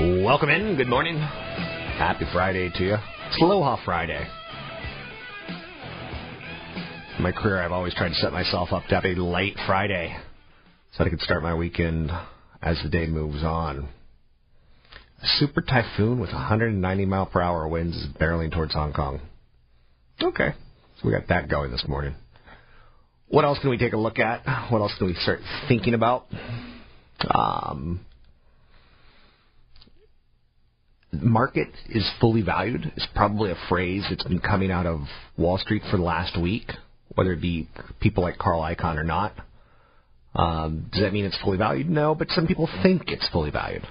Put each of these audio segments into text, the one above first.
Welcome in. Good morning. Happy Friday to you. It's Aloha Friday. In my career, I've always tried to set myself up to have a late Friday so that I could start my weekend as the day moves on. A super typhoon with 190 mile per hour winds is barreling towards Hong Kong. Okay, so we got that going this morning. What else can we take a look at? What else can we start thinking about? Um, market is fully valued is probably a phrase that's been coming out of Wall Street for the last week, whether it be people like Carl Icahn or not. Um, does that mean it's fully valued? No, but some people think it's fully valued.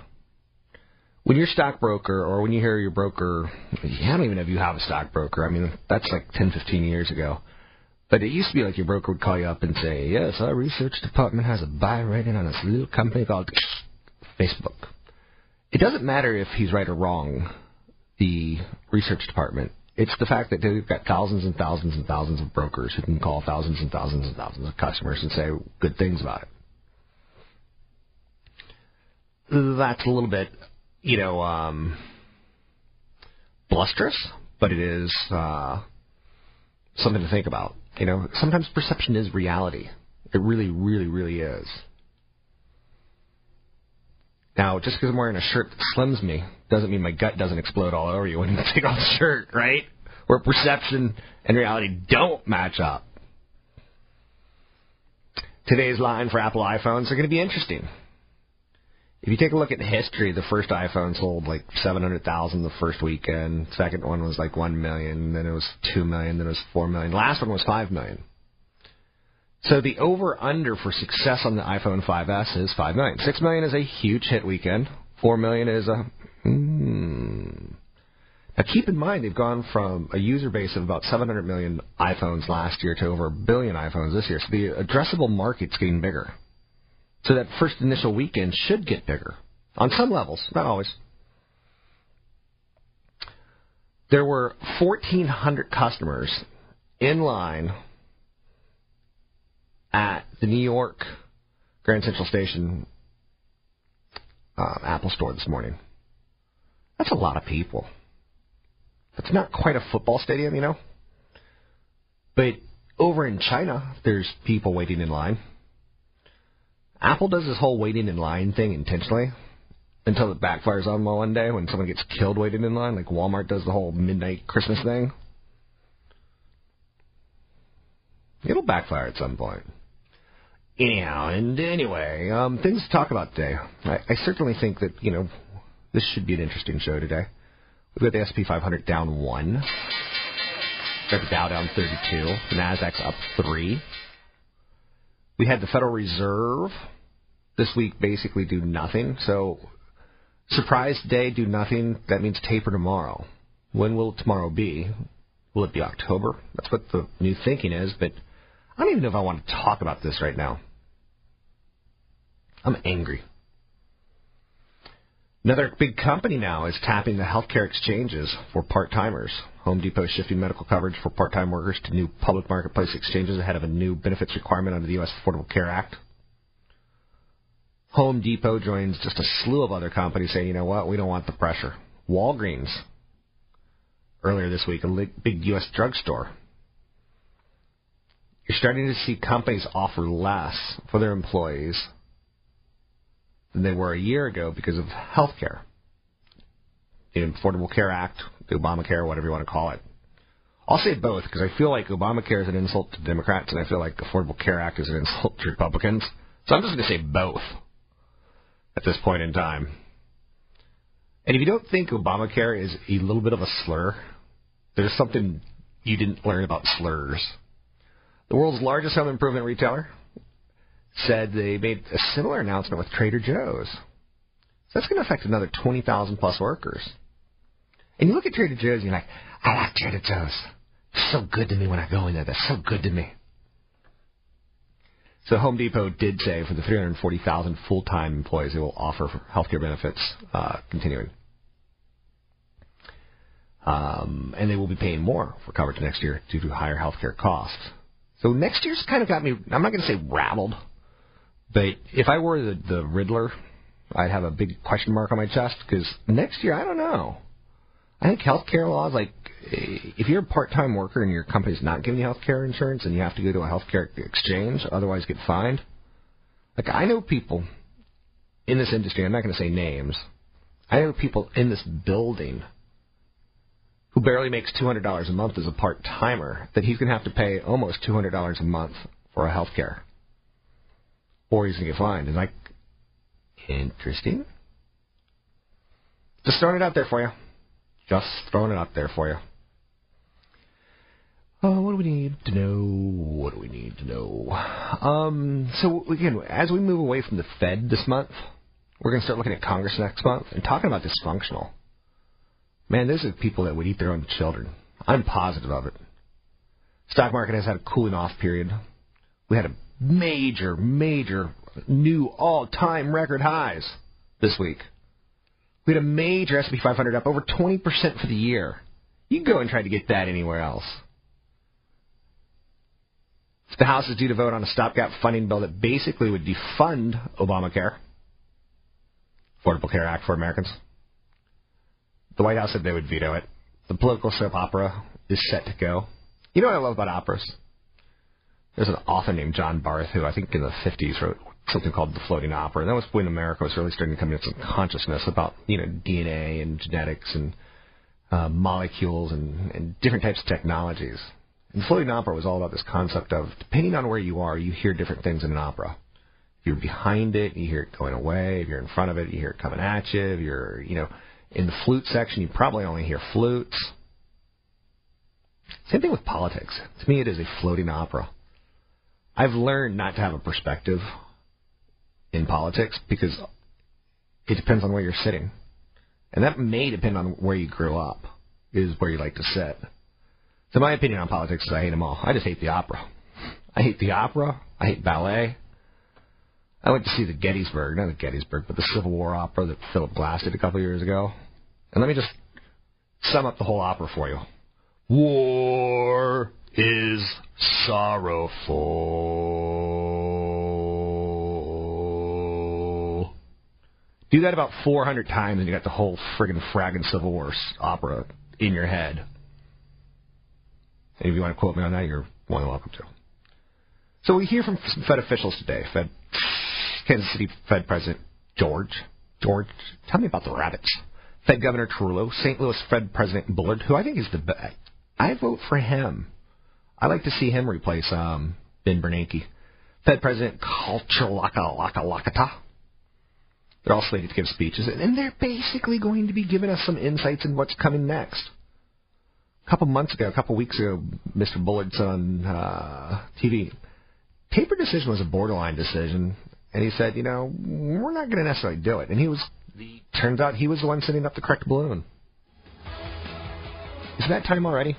When you're a stockbroker or when you hear your broker, I don't even know if you have a stockbroker. I mean, that's like 10, 15 years ago. But it used to be like your broker would call you up and say, yes, our research department has a buy rating on this little company called Facebook. It doesn't matter if he's right or wrong, the research department. It's the fact that they've got thousands and thousands and thousands of brokers who can call thousands and thousands and thousands of customers and say good things about it. That's a little bit, you know, um, blusterous, but it is uh, something to think about. You know, sometimes perception is reality. It really, really, really is. Now, just because I'm wearing a shirt that slims me doesn't mean my gut doesn't explode all over you when you take off the shirt, right? Where perception and reality don't match up. Today's line for Apple iPhones are going to be interesting. If you take a look at the history, the first iPhone sold like 700,000 the first weekend. Second one was like 1 million, then it was 2 million, then it was 4 million. Last one was 5 million. So the over under for success on the iPhone 5S is 5 million. 6 million is a huge hit weekend. 4 million is a hmm. Now keep in mind they've gone from a user base of about 700 million iPhones last year to over a billion iPhones this year. So the addressable market's getting bigger. So that first initial weekend should get bigger on some levels, not always. There were 1,400 customers in line at the New York Grand Central Station uh, Apple Store this morning. That's a lot of people. It's not quite a football stadium, you know. But over in China, there's people waiting in line. Apple does this whole waiting in line thing intentionally until it backfires on them one day when someone gets killed waiting in line, like Walmart does the whole midnight Christmas thing. It'll backfire at some point. Anyhow, and anyway, um, things to talk about today. I, I certainly think that, you know, this should be an interesting show today. We've got the SP 500 down one. Got the Dow down 32. The Nasdaq's up three. We had the Federal Reserve this week basically do nothing. So, surprise day, do nothing. That means taper tomorrow. When will tomorrow be? Will it be October? That's what the new thinking is, but I don't even know if I want to talk about this right now. I'm angry. Another big company now is tapping the healthcare exchanges for part timers. Home Depot shifting medical coverage for part time workers to new public marketplace exchanges ahead of a new benefits requirement under the U.S. Affordable Care Act. Home Depot joins just a slew of other companies saying, you know what, we don't want the pressure. Walgreens earlier this week, a big U.S. drugstore. You're starting to see companies offer less for their employees than they were a year ago because of health care. The Affordable Care Act, the Obamacare, whatever you want to call it. I'll say both because I feel like Obamacare is an insult to Democrats and I feel like the Affordable Care Act is an insult to Republicans. So I'm just going to say both at this point in time. And if you don't think Obamacare is a little bit of a slur, there's something you didn't learn about slurs. The world's largest home improvement retailer said they made a similar announcement with Trader Joe's. So that's going to affect another 20,000 plus workers. And you look at Trader Joe's and you're like, I like Trader Joe's. It's so good to me when I go in there. They're so good to me. So Home Depot did say for the 340,000 full-time employees, they will offer healthcare benefits uh, continuing. Um, and they will be paying more for coverage next year due to higher healthcare costs. So next year's kind of got me. I'm not going to say rattled, but if I were the, the Riddler, I'd have a big question mark on my chest because next year I don't know. I think healthcare laws, like if you're a part-time worker and your company's not giving you healthcare insurance and you have to go to a healthcare exchange, otherwise get fined. Like I know people in this industry. I'm not going to say names. I know people in this building who barely makes $200 a month as a part timer, that he's going to have to pay almost $200 a month for a health care. Or he's going to get fined. And like, interesting. Just throwing it out there for you. Just throwing it out there for you. Oh, what do we need to know? What do we need to know? Um, so again, as we move away from the Fed this month, we're going to start looking at Congress next month and talking about dysfunctional. Man, those are people that would eat their own children. I'm positive of it. Stock market has had a cooling off period. We had a major, major new all-time record highs this week. We had a major S&P 500 up over 20% for the year. You can go and try to get that anywhere else. The House is due to vote on a stopgap funding bill that basically would defund Obamacare, Affordable Care Act for Americans. The White House said they would veto it. The political soap opera is set to go. You know what I love about operas? There's an author named John Barth who I think in the 50s wrote something called The Floating Opera. And that was when America was really starting to come into some consciousness about, you know, DNA and genetics and uh, molecules and, and different types of technologies. And floating opera was all about this concept of depending on where you are, you hear different things in an opera. If you're behind it, you hear it going away. If you're in front of it, you hear it coming at you. If you're, you know, in the flute section, you probably only hear flutes. Same thing with politics. To me, it is a floating opera. I've learned not to have a perspective in politics because it depends on where you're sitting. And that may depend on where you grew up, is where you like to sit. So my opinion on politics is I hate them all. I just hate the opera. I hate the opera. I hate ballet. I went to see the Gettysburg, not the Gettysburg, but the Civil War opera that Philip Glass did a couple of years ago. And let me just sum up the whole opera for you. War is sorrowful. Do that about 400 times and you got the whole friggin' fraggin' Civil War opera in your head. And if you want to quote me on that, you're more than welcome to. So we hear from some Fed officials today. Fed Kansas City Fed President George. George, tell me about the rabbits. Fed Governor Tarullo, St. Louis Fed President Bullard, who I think is the best. I vote for him. I like to see him replace um, Ben Bernanke. Fed President Kocherlakota They're all slated to give speeches, and they're basically going to be giving us some insights in what's coming next. A couple months ago, a couple weeks ago, Mr. Bullard said on uh, TV, taper decision was a borderline decision. And he said, you know, we're not going to necessarily do it. And he was, turns out he was the one setting up the correct balloon. Is that time already?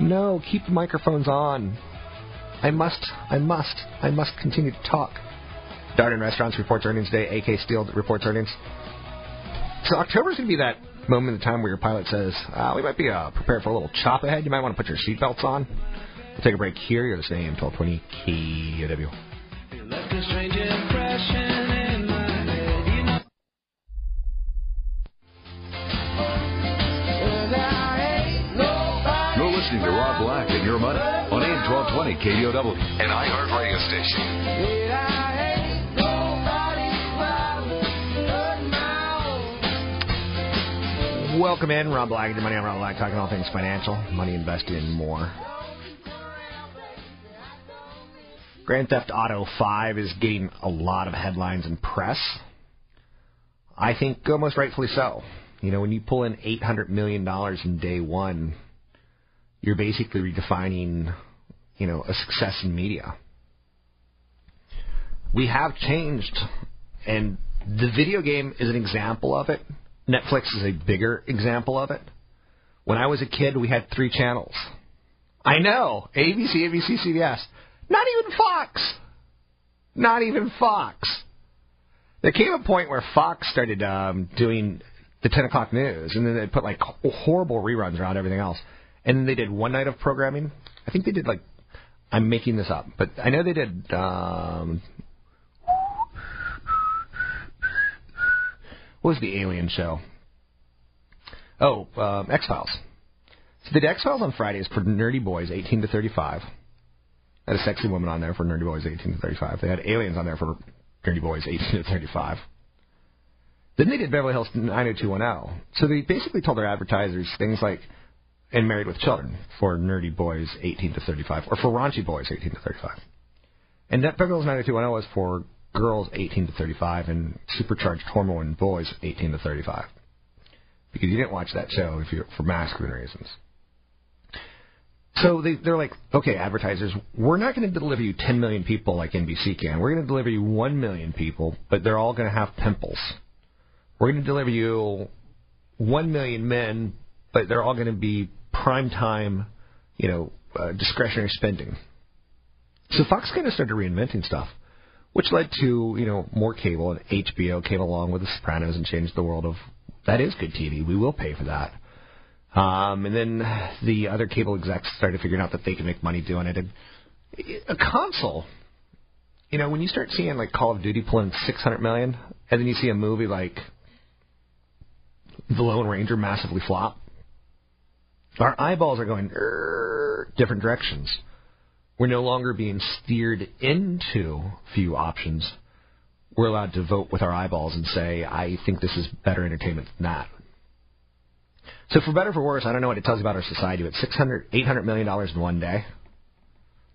No, keep the microphones on. I must, I must, I must continue to talk. Darden Restaurants reports earnings day. AK Steel reports earnings. So October's going to be that moment in time where your pilot says, uh, we might be uh, prepared for a little chop ahead. You might want to put your seatbelts on. We'll take a break here. You're listening to AM 1220 KW. 1220 KDOW, an iHeart radio station. Welcome in, Rob Black, your money on Rob Black, talking all things financial, money invested and more. Grand Theft Auto 5 is getting a lot of headlines and press. I think almost rightfully so. You know, when you pull in $800 million in day one, you're basically redefining, you know, a success in media. We have changed, and the video game is an example of it. Netflix is a bigger example of it. When I was a kid, we had three channels. I know ABC, ABC, CBS. Not even Fox. Not even Fox. There came a point where Fox started um, doing the 10 o'clock news, and then they put like horrible reruns around everything else. And then they did one night of programming. I think they did like, I'm making this up, but I know they did. Um, what was the alien show? Oh, um, X Files. So they did X Files on Fridays for nerdy boys 18 to 35. They had a sexy woman on there for nerdy boys 18 to 35. They had aliens on there for nerdy boys 18 to 35. Then they did Beverly Hills 90210. So they basically told their advertisers things like, and Married with Children for nerdy boys 18 to 35, or for raunchy boys 18 to 35. And that Hills 90210 was for girls 18 to 35 and supercharged hormone boys 18 to 35. Because you didn't watch that show if you for masculine reasons. So they, they're like, okay, advertisers, we're not going to deliver you 10 million people like NBC can. We're going to deliver you 1 million people, but they're all going to have pimples. We're going to deliver you 1 million men, but they're all going to be prime time, you know, uh, discretionary spending. So Fox kind of started reinventing stuff, which led to, you know, more cable, and HBO came along with The Sopranos and changed the world of, that is good TV. We will pay for that. Um, and then the other cable execs started figuring out that they could make money doing it. And a console, you know, when you start seeing like Call of Duty pulling 600 million, and then you see a movie like The Lone Ranger massively flop, our eyeballs are going different directions. We're no longer being steered into few options. We're allowed to vote with our eyeballs and say, I think this is better entertainment than that. So for better or for worse, I don't know what it tells you about our society, but $600, 800 million dollars in one day.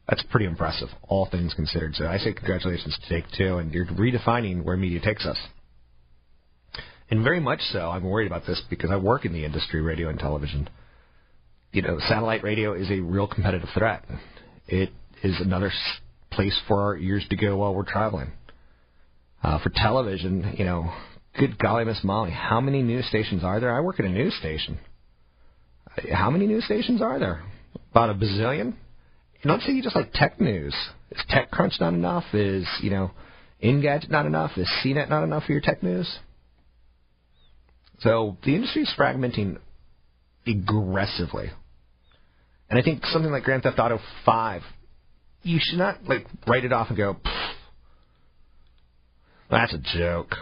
That's pretty impressive, all things considered. So I say congratulations to Take Two, and you're redefining where media takes us. And very much so, I'm worried about this because I work in the industry, radio and television. You know, satellite radio is a real competitive threat. It is another place for our ears to go while we're traveling. Uh, for television, you know, good golly, Miss Molly, how many news stations are there? I work at a news station. How many news stations are there? About a bazillion. You don't see just like tech news. Is TechCrunch not enough? Is you know, Engadget not enough? Is CNET not enough for your tech news? So the industry is fragmenting aggressively, and I think something like Grand Theft Auto Five, you should not like write it off and go, that's a joke.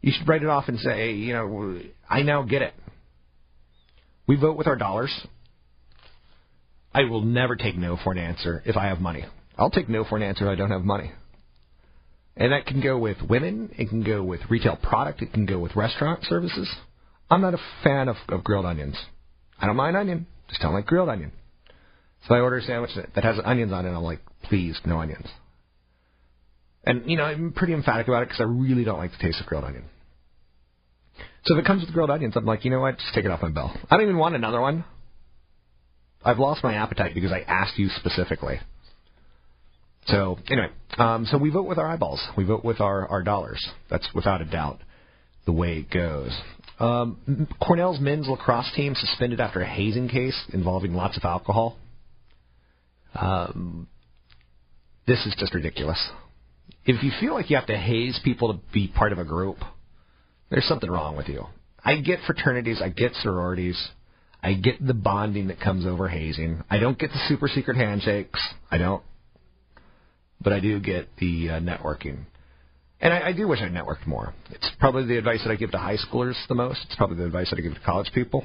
You should write it off and say, you know, I now get it. We vote with our dollars. I will never take no for an answer if I have money. I'll take no for an answer if I don't have money. And that can go with women, it can go with retail product, it can go with restaurant services. I'm not a fan of, of grilled onions. I don't mind onion, just don't like grilled onion. So I order a sandwich that, has onions on it, and I'm like, please, no onions. And, you know, I'm pretty emphatic about it because I really don't like the taste of grilled onion. So if it comes with grilled onions, I'm like, you know what? Just take it off my bill. I don't even want another one. I've lost my appetite because I asked you specifically. So anyway, um, so we vote with our eyeballs. We vote with our, our dollars. That's without a doubt the way it goes. Um, Cornell's men's lacrosse team suspended after a hazing case involving lots of alcohol. Um, this is just ridiculous. If you feel like you have to haze people to be part of a group, there's something wrong with you. I get fraternities, I get sororities, I get the bonding that comes over hazing. I don't get the super secret handshakes. I don't. But I do get the uh, networking. And I, I do wish I networked more. It's probably the advice that I give to high schoolers the most. It's probably the advice that I give to college people.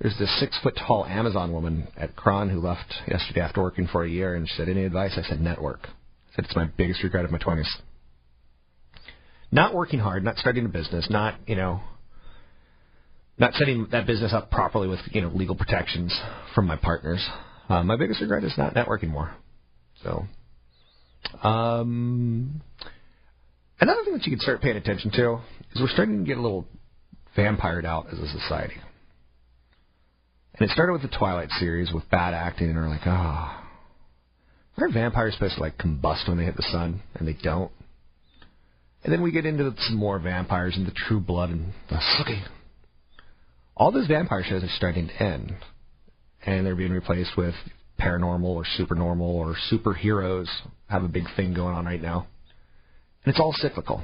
There's this six foot tall Amazon woman at KRON who left yesterday after working for a year, and she said, "Any advice?" I said, "Network." I said, "It's my biggest regret of my twenties. Not working hard, not starting a business, not you know, not setting that business up properly with you know legal protections from my partners. Uh, my biggest regret is not networking more. So, um, another thing that you can start paying attention to is we're starting to get a little vampired out as a society. And it started with the Twilight series with bad acting, and we're like, ah, oh, aren't vampires supposed to like combust when they hit the sun, and they don't? And then we get into some more vampires and the True Blood and the Sookie. All those vampire shows are starting to end, and they're being replaced with paranormal or supernormal or superheroes. Have a big thing going on right now, and it's all cyclical.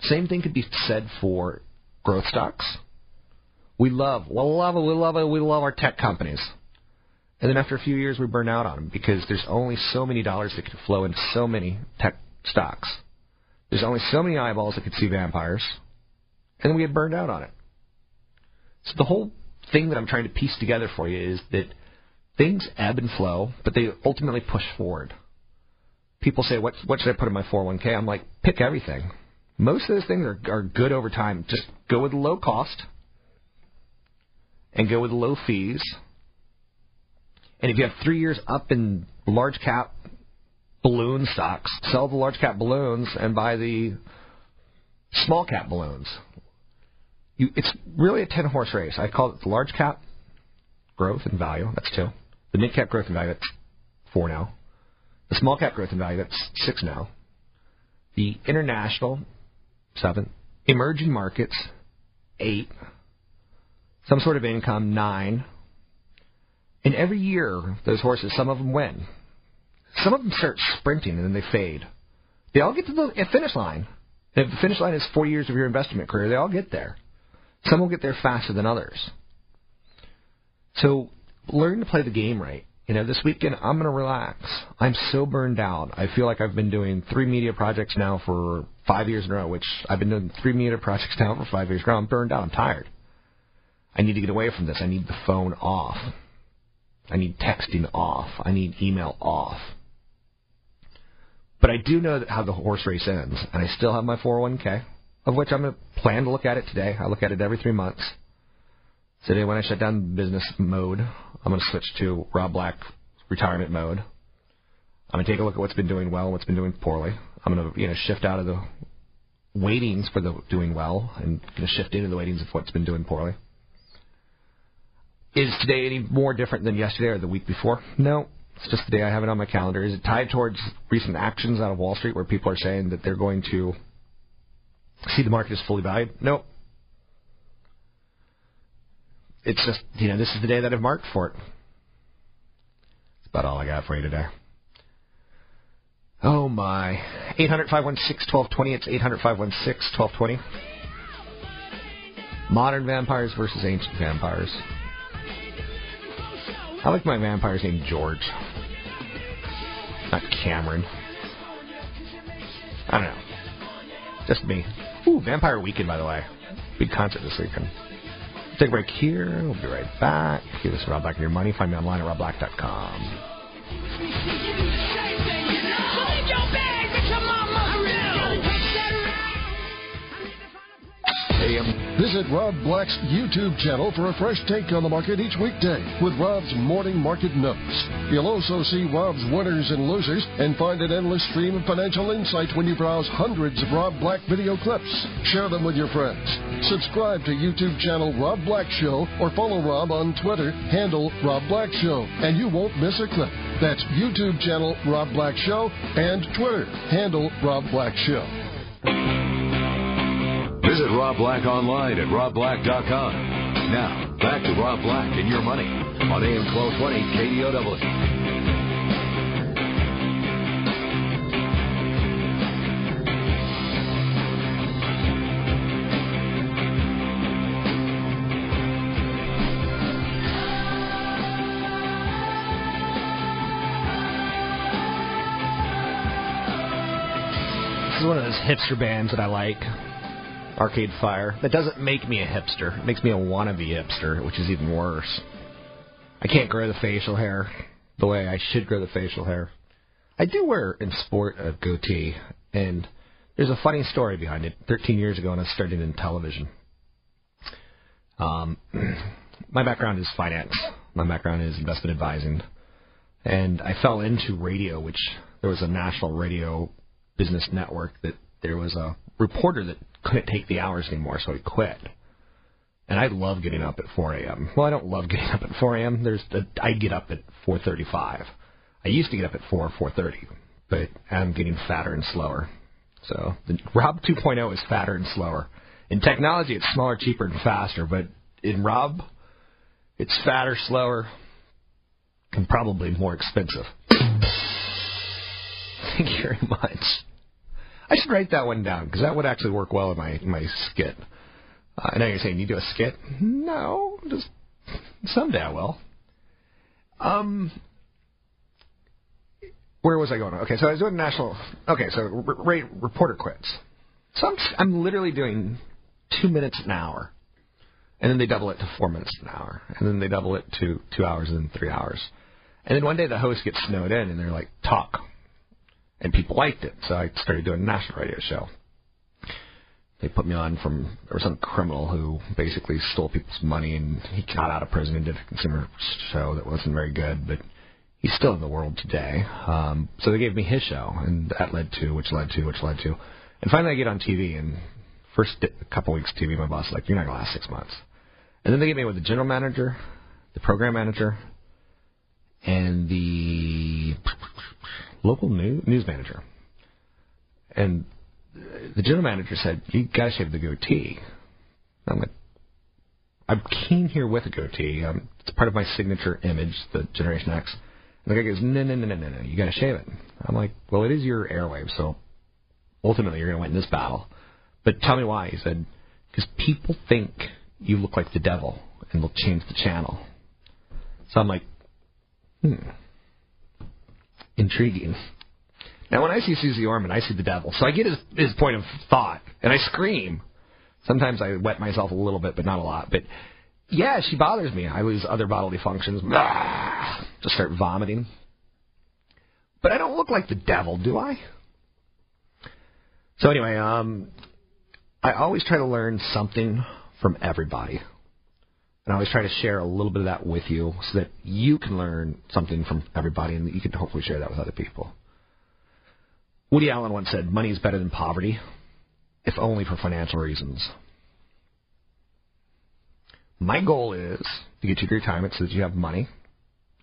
Same thing could be said for growth stocks we love, we love we love we love our tech companies. And then after a few years, we burn out on them because there's only so many dollars that can flow into so many tech stocks. There's only so many eyeballs that could see vampires, and we get burned out on it. So the whole thing that I'm trying to piece together for you is that things ebb and flow, but they ultimately push forward. People say, "What what should I put in my 401k?" I'm like, pick everything. Most of those things are are good over time. Just go with low cost and go with low fees. And if you have three years up in large cap balloon stocks, sell the large cap balloons and buy the small cap balloons. You, it's really a 10 horse race. I call it the large cap growth and value, that's two. The mid cap growth and value, that's four now. The small cap growth and value, that's six now. The international, seven. Emerging markets, eight some sort of income, nine. And every year, those horses, some of them win. Some of them start sprinting and then they fade. They all get to the finish line. If the finish line is four years of your investment career, they all get there. Some will get there faster than others. So learn to play the game right. You know, this weekend I'm going to relax. I'm so burned out. I feel like I've been doing three media projects now for five years in a row, which I've been doing three media projects now for five years in a row. I'm burned out. I'm tired. I need to get away from this. I need the phone off. I need texting off. I need email off. But I do know how the horse race ends, and I still have my 401k, of which I'm going to plan to look at it today. I look at it every three months. Today, when I shut down business mode, I'm going to switch to Rob Black retirement mode. I'm going to take a look at what's been doing well and what's been doing poorly. I'm going to you know shift out of the weightings for the doing well and going to shift into the weightings of what's been doing poorly. Is today any more different than yesterday or the week before? No. It's just the day I have it on my calendar. Is it tied towards recent actions out of Wall Street where people are saying that they're going to see the market as fully valued? No. It's just, you know, this is the day that I've marked for it. That's about all I got for you today. Oh my. 800 516 1220. It's 800 516 1220. Modern vampires versus ancient vampires. I like my vampires named George. Not Cameron. I don't know. Just me. Ooh, Vampire Weekend, by the way. Big concert this weekend. Take a break here. We'll be right back. Give us Rob Black and your money. Find me online at robblack.com. a.m. Visit Rob Black's YouTube channel for a fresh take on the market each weekday with Rob's morning market notes. You'll also see Rob's winners and losers and find an endless stream of financial insight when you browse hundreds of Rob Black video clips. Share them with your friends. Subscribe to YouTube channel Rob Black Show or follow Rob on Twitter, handle Rob Black Show, and you won't miss a clip. That's YouTube channel Rob Black Show and Twitter, handle Rob Black Show. Visit Rob Black online at robblack.com. Now, back to Rob Black and your money on AM 1220 KDOW. One of those hipster bands that I like. Arcade Fire. That doesn't make me a hipster. It makes me a wannabe hipster, which is even worse. I can't grow the facial hair the way I should grow the facial hair. I do wear in sport a goatee, and there's a funny story behind it. 13 years ago, when I started in television, um, my background is finance. My background is investment advising, and I fell into radio, which there was a national radio business network that there was a reporter that couldn't take the hours anymore, so he quit. And I love getting up at 4 a.m. Well, I don't love getting up at 4 a.m. There's a, I get up at 4:35. I used to get up at 4 4:30, but I'm getting fatter and slower. So the Rob 2.0 is fatter and slower. In technology, it's smaller, cheaper, and faster. But in Rob, it's fatter, slower, and probably more expensive. Thank you very much. I should write that one down because that would actually work well in my my skit. Uh, I know you're saying you do a skit. No, just someday I will. Um, where was I going? Okay, so I was doing national. Okay, so re- reporter quits. So I'm I'm literally doing two minutes an hour, and then they double it to four minutes an hour, and then they double it to two hours and then three hours, and then one day the host gets snowed in, and they're like, talk, and people liked it, so I started doing a national radio show. They put me on from there was some criminal who basically stole people's money, and he got out of prison and did a consumer show that wasn't very good, but he's still in the world today. Um, so they gave me his show, and that led to, which led to, which led to, and finally I get on TV, and first a couple weeks TV, my boss was like, "You're not gonna last six months," and then they get me with the general manager, the program manager, and the local news, news manager. And the general manager said, "You gotta shave the goatee." I'm like, "I'm keen here with a goatee. Um, it's part of my signature image, the Generation X." And the guy goes, "No, no, no, no, no, no. You got to shave it." I'm like, "Well, it is your airwave, so ultimately you're going to win this battle." But tell me why. He said, "Because people think you look like the devil, and they'll change the channel." So I'm like, "Hmm." Intriguing. Now, when I see Susie Orman, I see the devil. So I get his, his point of thought, and I scream. Sometimes I wet myself a little bit, but not a lot. But yeah, she bothers me. I lose other bodily functions. Just start vomiting. But I don't look like the devil, do I? So anyway, um, I always try to learn something from everybody. And I always try to share a little bit of that with you so that you can learn something from everybody and you can hopefully share that with other people. Woody Allen once said, Money is better than poverty, if only for financial reasons. My goal is to get you to retirement so that you have money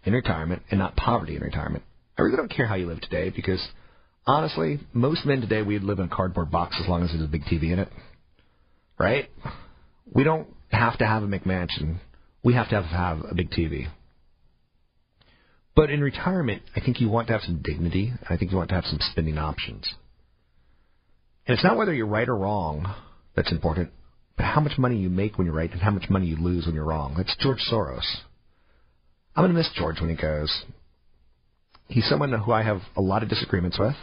in retirement and not poverty in retirement. I really don't care how you live today because honestly, most men today we'd live in a cardboard box as long as there's a big TV in it. Right? We don't have to have a McMansion. We have to have, have a big TV. But in retirement, I think you want to have some dignity. I think you want to have some spending options. And it's not whether you're right or wrong that's important, but how much money you make when you're right and how much money you lose when you're wrong. That's George Soros. I'm going to miss George when he goes. He's someone who I have a lot of disagreements with,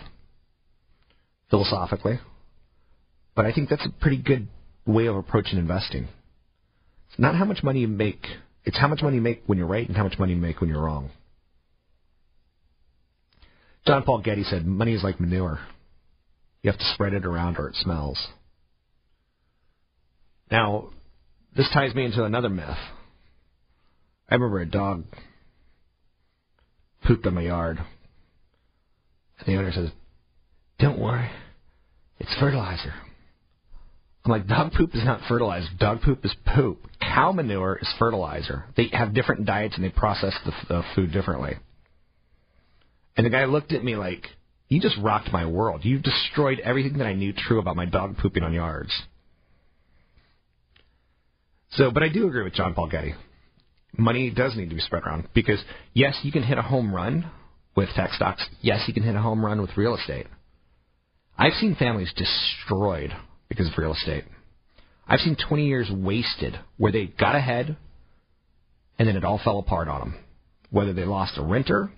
philosophically, but I think that's a pretty good way of approaching investing. It's not how much money you make, it's how much money you make when you're right and how much money you make when you're wrong. John Paul Getty said, Money is like manure. You have to spread it around or it smells. Now, this ties me into another myth. I remember a dog pooped on my yard. And the owner says, Don't worry, it's fertilizer. I'm like, dog poop is not fertilizer. Dog poop is poop. Cow manure is fertilizer. They have different diets and they process the, the food differently. And the guy looked at me like, you just rocked my world. You destroyed everything that I knew true about my dog pooping on yards. So, but I do agree with John Paul Getty. Money does need to be spread around because yes, you can hit a home run with tech stocks. Yes, you can hit a home run with real estate. I've seen families destroyed because of real estate. I've seen 20 years wasted where they got ahead and then it all fell apart on them. Whether they lost a renter,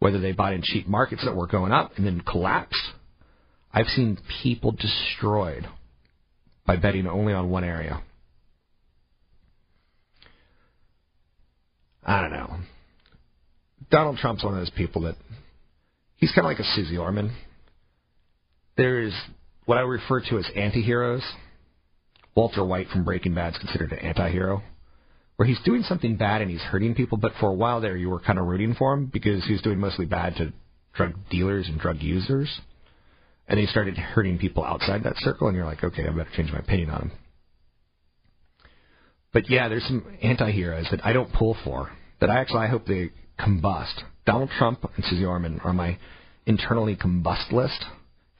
whether they bought in cheap markets that were going up and then collapsed. I've seen people destroyed by betting only on one area. I don't know. Donald Trump's one of those people that he's kind of like a Susie Orman. There's what I refer to as anti-heroes. Walter White from Breaking Bad is considered an anti-hero, where he's doing something bad and he's hurting people, but for a while there you were kind of rooting for him because he was doing mostly bad to drug dealers and drug users. And he started hurting people outside that circle, and you're like, okay, I better change my opinion on him. But yeah, there's some anti-heroes that I don't pull for. That I actually I hope they combust. Donald Trump and Susie Orman are my internally combust list.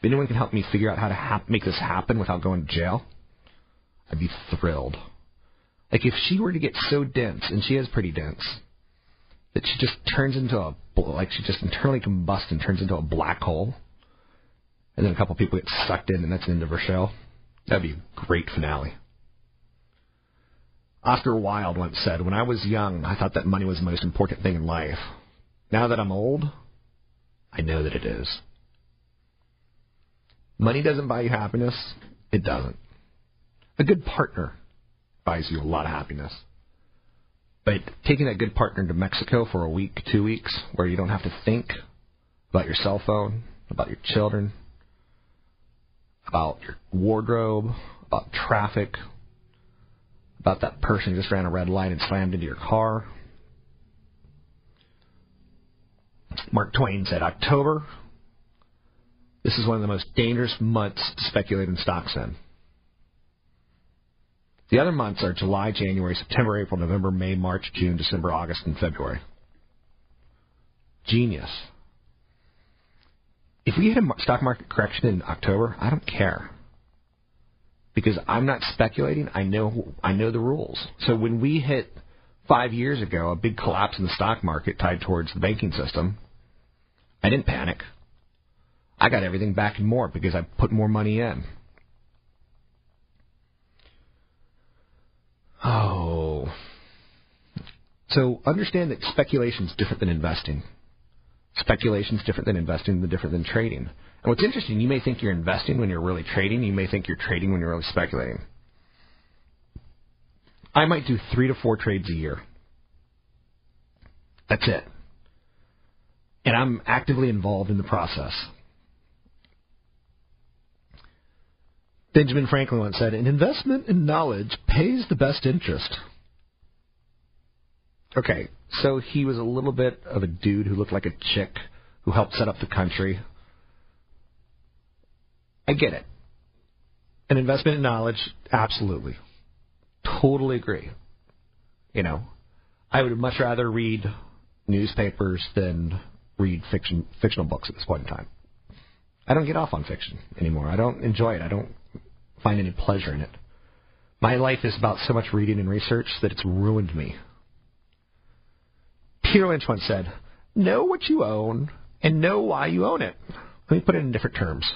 If anyone can help me figure out how to make this happen without going to jail, I'd be thrilled. Like if she were to get so dense, and she is pretty dense, that she just turns into a like she just internally combusts and turns into a black hole, and then a couple people get sucked in, and that's the end of her show. That'd be a great finale. Oscar Wilde once said, When I was young, I thought that money was the most important thing in life. Now that I'm old, I know that it is. Money doesn't buy you happiness. It doesn't. A good partner buys you a lot of happiness. But taking that good partner to Mexico for a week, two weeks, where you don't have to think about your cell phone, about your children, about your wardrobe, about traffic, about that person who just ran a red light and slammed into your car. Mark Twain said, October, this is one of the most dangerous months to speculate in stocks in. The other months are July, January, September, April, November, May, March, June, December, August, and February. Genius. If we hit a stock market correction in October, I don't care because I'm not speculating. I know I know the rules. So when we hit five years ago a big collapse in the stock market tied towards the banking system, I didn't panic. I got everything back and more because I put more money in. Oh. So understand that speculation is different than investing. Speculation is different than investing, and different than trading. And what's interesting, you may think you're investing when you're really trading. You may think you're trading when you're really speculating. I might do three to four trades a year. That's it. And I'm actively involved in the process. Benjamin Franklin once said, An investment in knowledge pays the best interest. Okay, so he was a little bit of a dude who looked like a chick who helped set up the country, I get it. An investment in knowledge, absolutely. Totally agree. You know, I would much rather read newspapers than read fiction fictional books at this point in time. I don't get off on fiction anymore. I don't enjoy it. I don't find any pleasure in it. My life is about so much reading and research that it's ruined me. Peter Lynch once said, Know what you own and know why you own it. Let me put it in different terms.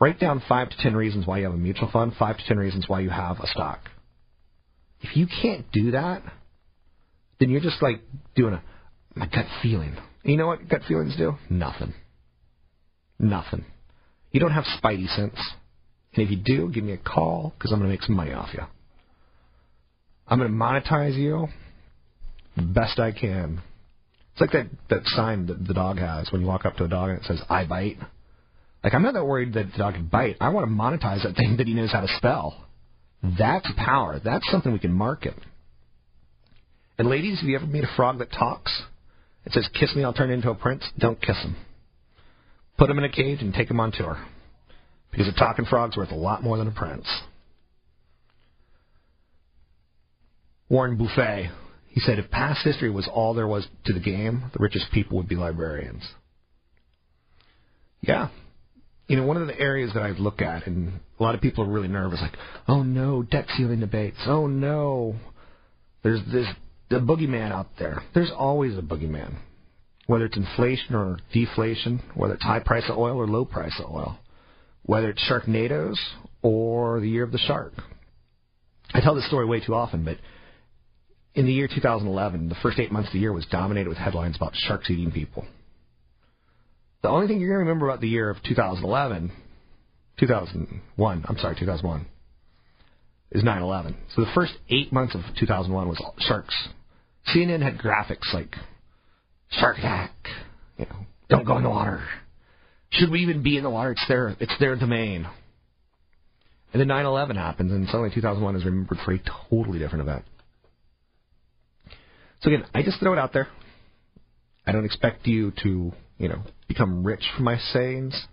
Write down five to ten reasons why you have a mutual fund, five to ten reasons why you have a stock. If you can't do that, then you're just like doing a my gut feeling. You know what gut feelings do? Nothing. Nothing. You don't have spidey sense. And if you do, give me a call because I'm going to make some money off you. I'm going to monetize you best I can. It's like that, that sign that the dog has when you walk up to a dog and it says, I bite. Like, I'm not that worried that the dog can bite. I want to monetize that thing that he knows how to spell. That's power. That's something we can market. And ladies, have you ever met a frog that talks? It says, kiss me, I'll turn into a prince. Don't kiss him. Put him in a cage and take him on tour. Because a talking frog's worth a lot more than a prince. Warren Buffett, he said, if past history was all there was to the game, the richest people would be librarians. Yeah, you know, one of the areas that I look at, and a lot of people are really nervous, like, oh no, debt ceiling debates. Oh no, there's this the boogeyman out there. There's always a boogeyman, whether it's inflation or deflation, whether it's high price of oil or low price of oil, whether it's Sharknadoes or the year of the shark. I tell this story way too often, but in the year 2011, the first eight months of the year was dominated with headlines about sharks eating people. The only thing you're going to remember about the year of 2011, 2001, I'm sorry, 2001, is 9/11. So the first eight months of 2001 was sharks CNN had graphics like shark attack, you know, don't go in the water. Should we even be in the water? It's their it's their domain. And then 9/11 happens, and suddenly 2001 is remembered for a totally different event. So again, I just throw it out there. I don't expect you to, you know, become rich from my sayings.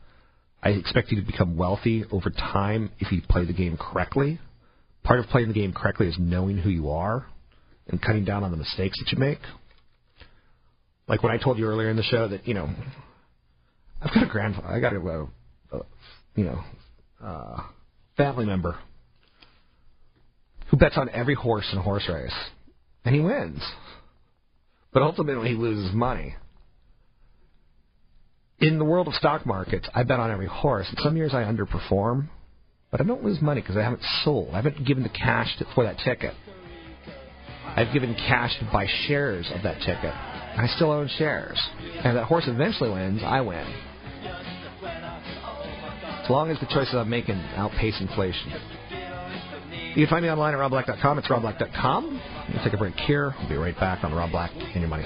I expect you to become wealthy over time if you play the game correctly. Part of playing the game correctly is knowing who you are and cutting down on the mistakes that you make. Like when I told you earlier in the show that, you know, I've got a grandfather, I got a, a, a you know, uh, family member who bets on every horse in a horse race, and he wins. But ultimately, he loses money. In the world of stock markets, I bet on every horse. And some years I underperform, but I don't lose money because I haven't sold. I haven't given the cash to, for that ticket. I've given cash to buy shares of that ticket. I still own shares. And if that horse eventually wins, I win. As long as the choices I'm making outpace inflation. You can find me online at robblack.com. It's robblack.com. We'll take a break here. We'll be right back on Rob Black and Your Money.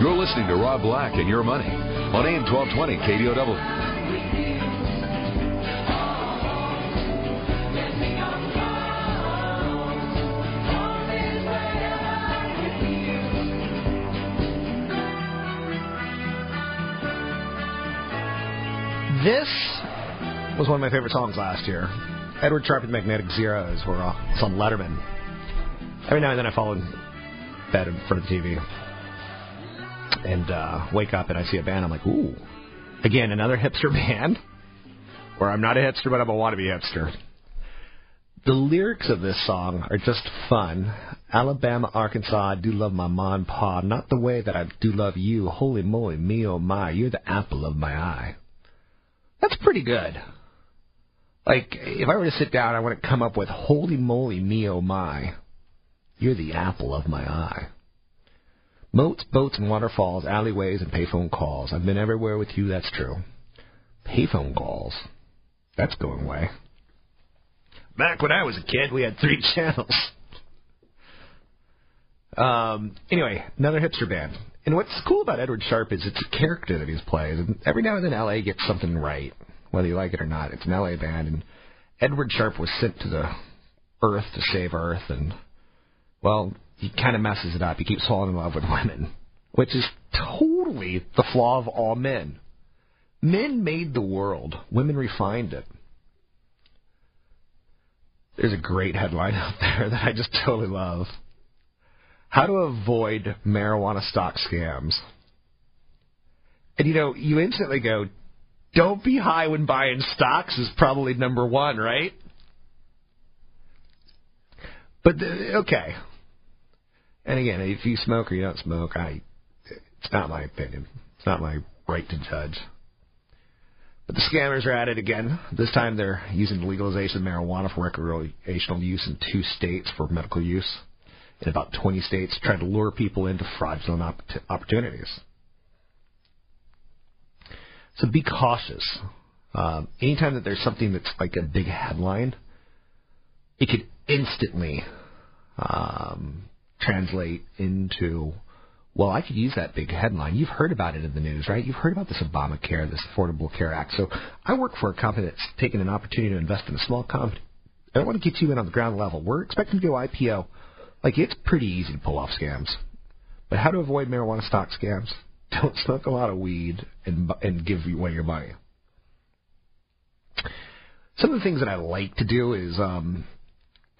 You're listening to Rob Black and Your Money on AM 1220 KDOW. This was one of my favorite songs last year. Edward Sharpe and Magnetic Zeros were uh, it's on Letterman. Every now and then I fall in bed in front of the TV and uh, wake up and I see a band. I'm like, ooh. Again, another hipster band where I'm not a hipster, but I'm a wannabe hipster. The lyrics of this song are just fun. Alabama, Arkansas, I do love my mom and pa, not the way that I do love you. Holy moly, me oh my, you're the apple of my eye. That's pretty good. Like, if I were to sit down, I to come up with holy moly, me oh my, you're the apple of my eye. Moats, boats, and waterfalls, alleyways, and payphone calls. I've been everywhere with you, that's true. Payphone calls. That's going away. Back when I was a kid, we had three channels. Um, anyway, another hipster band. And what's cool about Edward Sharpe is it's a character that he's played. And every now and then LA gets something right, whether you like it or not. It's an LA band. And Edward Sharpe was sent to the Earth to save Earth. And, well, he kind of messes it up. He keeps falling in love with women, which is totally the flaw of all men. Men made the world, women refined it. There's a great headline out there that I just totally love. How to avoid marijuana stock scams. And you know, you instantly go, don't be high when buying stocks is probably number one, right? But the, okay. And again, if you smoke or you don't smoke, I it's not my opinion. It's not my right to judge. But the scammers are at it again. This time they're using legalization of marijuana for recreational use in two states for medical use in about 20 states, trying to lure people into fraudulent opp- opportunities. So be cautious. Um, anytime that there's something that's like a big headline, it could instantly um, translate into, well, I could use that big headline. You've heard about it in the news, right? You've heard about this Obamacare, this Affordable Care Act. So I work for a company that's taken an opportunity to invest in a small company. I want to get you in on the ground level. We're expecting to go IPO like it's pretty easy to pull off scams. But how to avoid marijuana stock scams? Don't smoke a lot of weed and and give away your money. Some of the things that I like to do is um,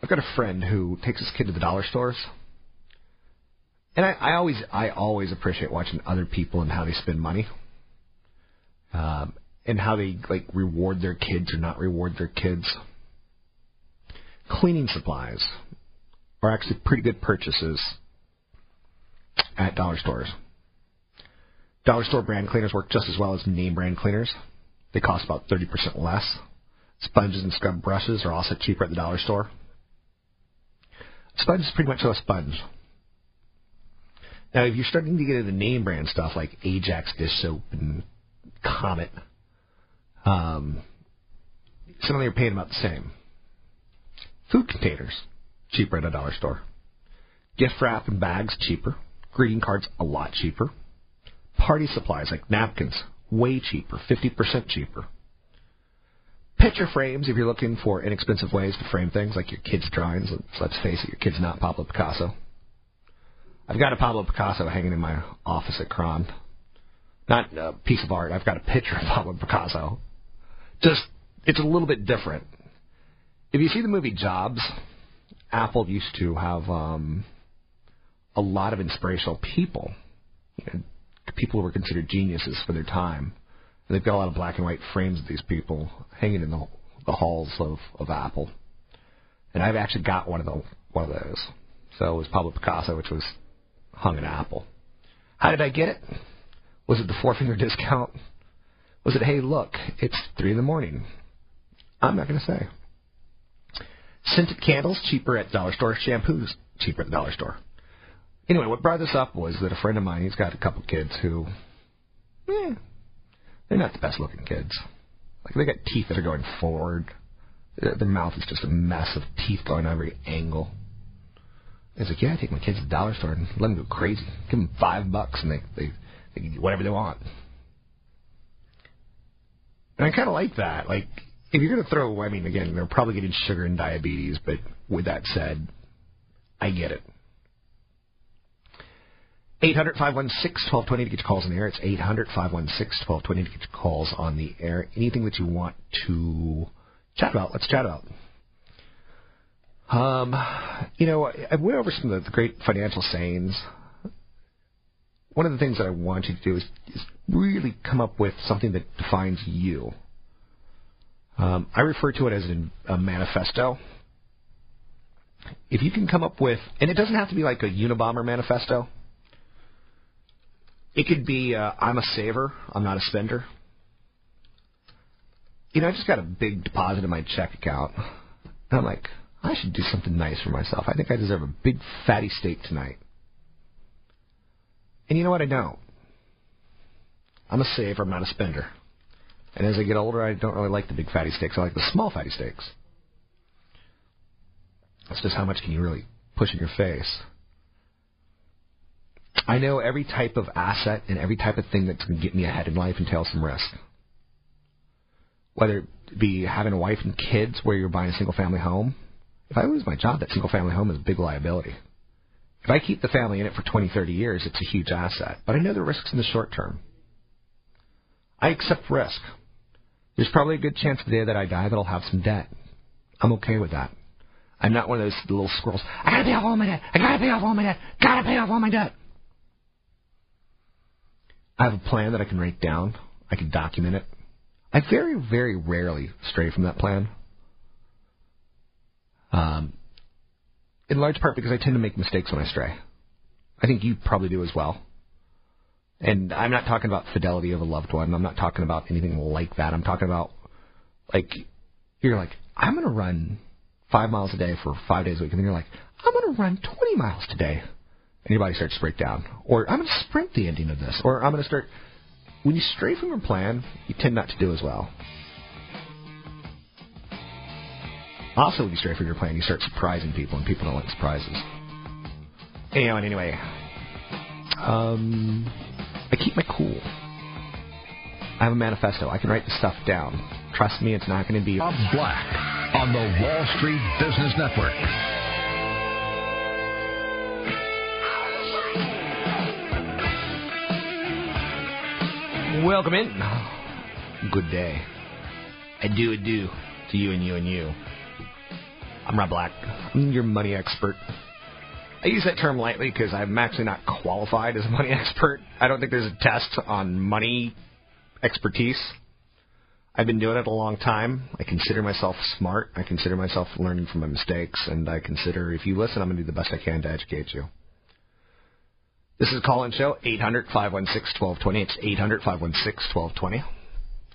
I've got a friend who takes his kid to the dollar stores, and I, I always I always appreciate watching other people and how they spend money, um, and how they like reward their kids or not reward their kids. Cleaning supplies are actually pretty good purchases at dollar stores. Dollar store brand cleaners work just as well as name brand cleaners. They cost about 30% less. Sponges and scrub brushes are also cheaper at the dollar store. sponge is pretty much a sponge. Now, if you're starting to get into name brand stuff like Ajax dish soap and Comet, um, suddenly you're paying about the same. Food containers, cheaper at a dollar store. Gift wrap and bags, cheaper. Greeting cards, a lot cheaper. Party supplies like napkins, way cheaper, 50% cheaper. Picture frames, if you're looking for inexpensive ways to frame things like your kid's drawings. Let's face it, your kid's not Pablo Picasso. I've got a Pablo Picasso hanging in my office at KRON. Not a piece of art. I've got a picture of Pablo Picasso. Just, it's a little bit different. If you see the movie Jobs, Apple used to have um, a lot of inspirational people, people who were considered geniuses for their time. And they've got a lot of black and white frames of these people hanging in the, the halls of, of Apple. And I've actually got one of the one of those. So it was Pablo Picasso, which was hung in Apple. How did I get it? Was it the four finger discount? Was it, hey, look, it's three in the morning? I'm not going to say. Scented candles, cheaper at dollar store. Shampoos, cheaper at the dollar store. Anyway, what brought this up was that a friend of mine, he's got a couple kids who, eh, they're not the best looking kids. Like, they got teeth that are going forward. Their mouth is just a mess of teeth going every angle. He's like, yeah, I take my kids to the dollar store and let them go crazy. Give them five bucks and they they, they can do whatever they want. And I kind of like that. Like, if you're going to throw, I mean, again, they're probably getting sugar and diabetes, but with that said, I get it. 800 516 1220 to get your calls on the air. It's 800 516 1220 to get your calls on the air. Anything that you want to chat about, let's chat about. Um, you know, I went over some of the great financial sayings. One of the things that I want you to do is, is really come up with something that defines you. Um, I refer to it as a manifesto. If you can come up with, and it doesn't have to be like a Unabomber manifesto. It could be, uh, I'm a saver, I'm not a spender. You know, I just got a big deposit in my check account. And I'm like, I should do something nice for myself. I think I deserve a big fatty steak tonight. And you know what? I don't. I'm a saver. I'm not a spender. And as I get older, I don't really like the big fatty steaks. I like the small fatty steaks. That's just how much can you really push in your face. I know every type of asset and every type of thing that's going to get me ahead in life entails some risk. Whether it be having a wife and kids where you're buying a single family home, if I lose my job, that single family home is a big liability. If I keep the family in it for 20, 30 years, it's a huge asset. But I know the risks in the short term. I accept risk. There's probably a good chance the day that I die that I'll have some debt. I'm okay with that. I'm not one of those little squirrels. I gotta pay off all my debt. I gotta pay off all my debt. Gotta pay off all my debt. I have a plan that I can write down. I can document it. I very, very rarely stray from that plan. Um, in large part because I tend to make mistakes when I stray. I think you probably do as well. And I'm not talking about fidelity of a loved one. I'm not talking about anything like that. I'm talking about like you're like I'm to run five miles a day for five days a week, and then you're like I'm to run 20 miles today, and your body starts to break down. Or I'm to sprint the ending of this. Or I'm to start. When you stray from your plan, you tend not to do as well. Also, when you stray from your plan, you start surprising people, and people don't like surprises. Anyhow, and anyway, um, I keep my cool. I have a manifesto. I can write the stuff down. Trust me, it's not going to be. Bob Black on the Wall Street Business Network. Welcome in. Good day. I do, I do to you and you and you. I'm Rob Black. I'm your money expert. I use that term lightly because I'm actually not qualified as a money expert. I don't think there's a test on money expertise. I've been doing it a long time. I consider myself smart. I consider myself learning from my mistakes. And I consider if you listen, I'm going to do the best I can to educate you. This is a call-in show, 800-516-1220. It's 800-516-1220.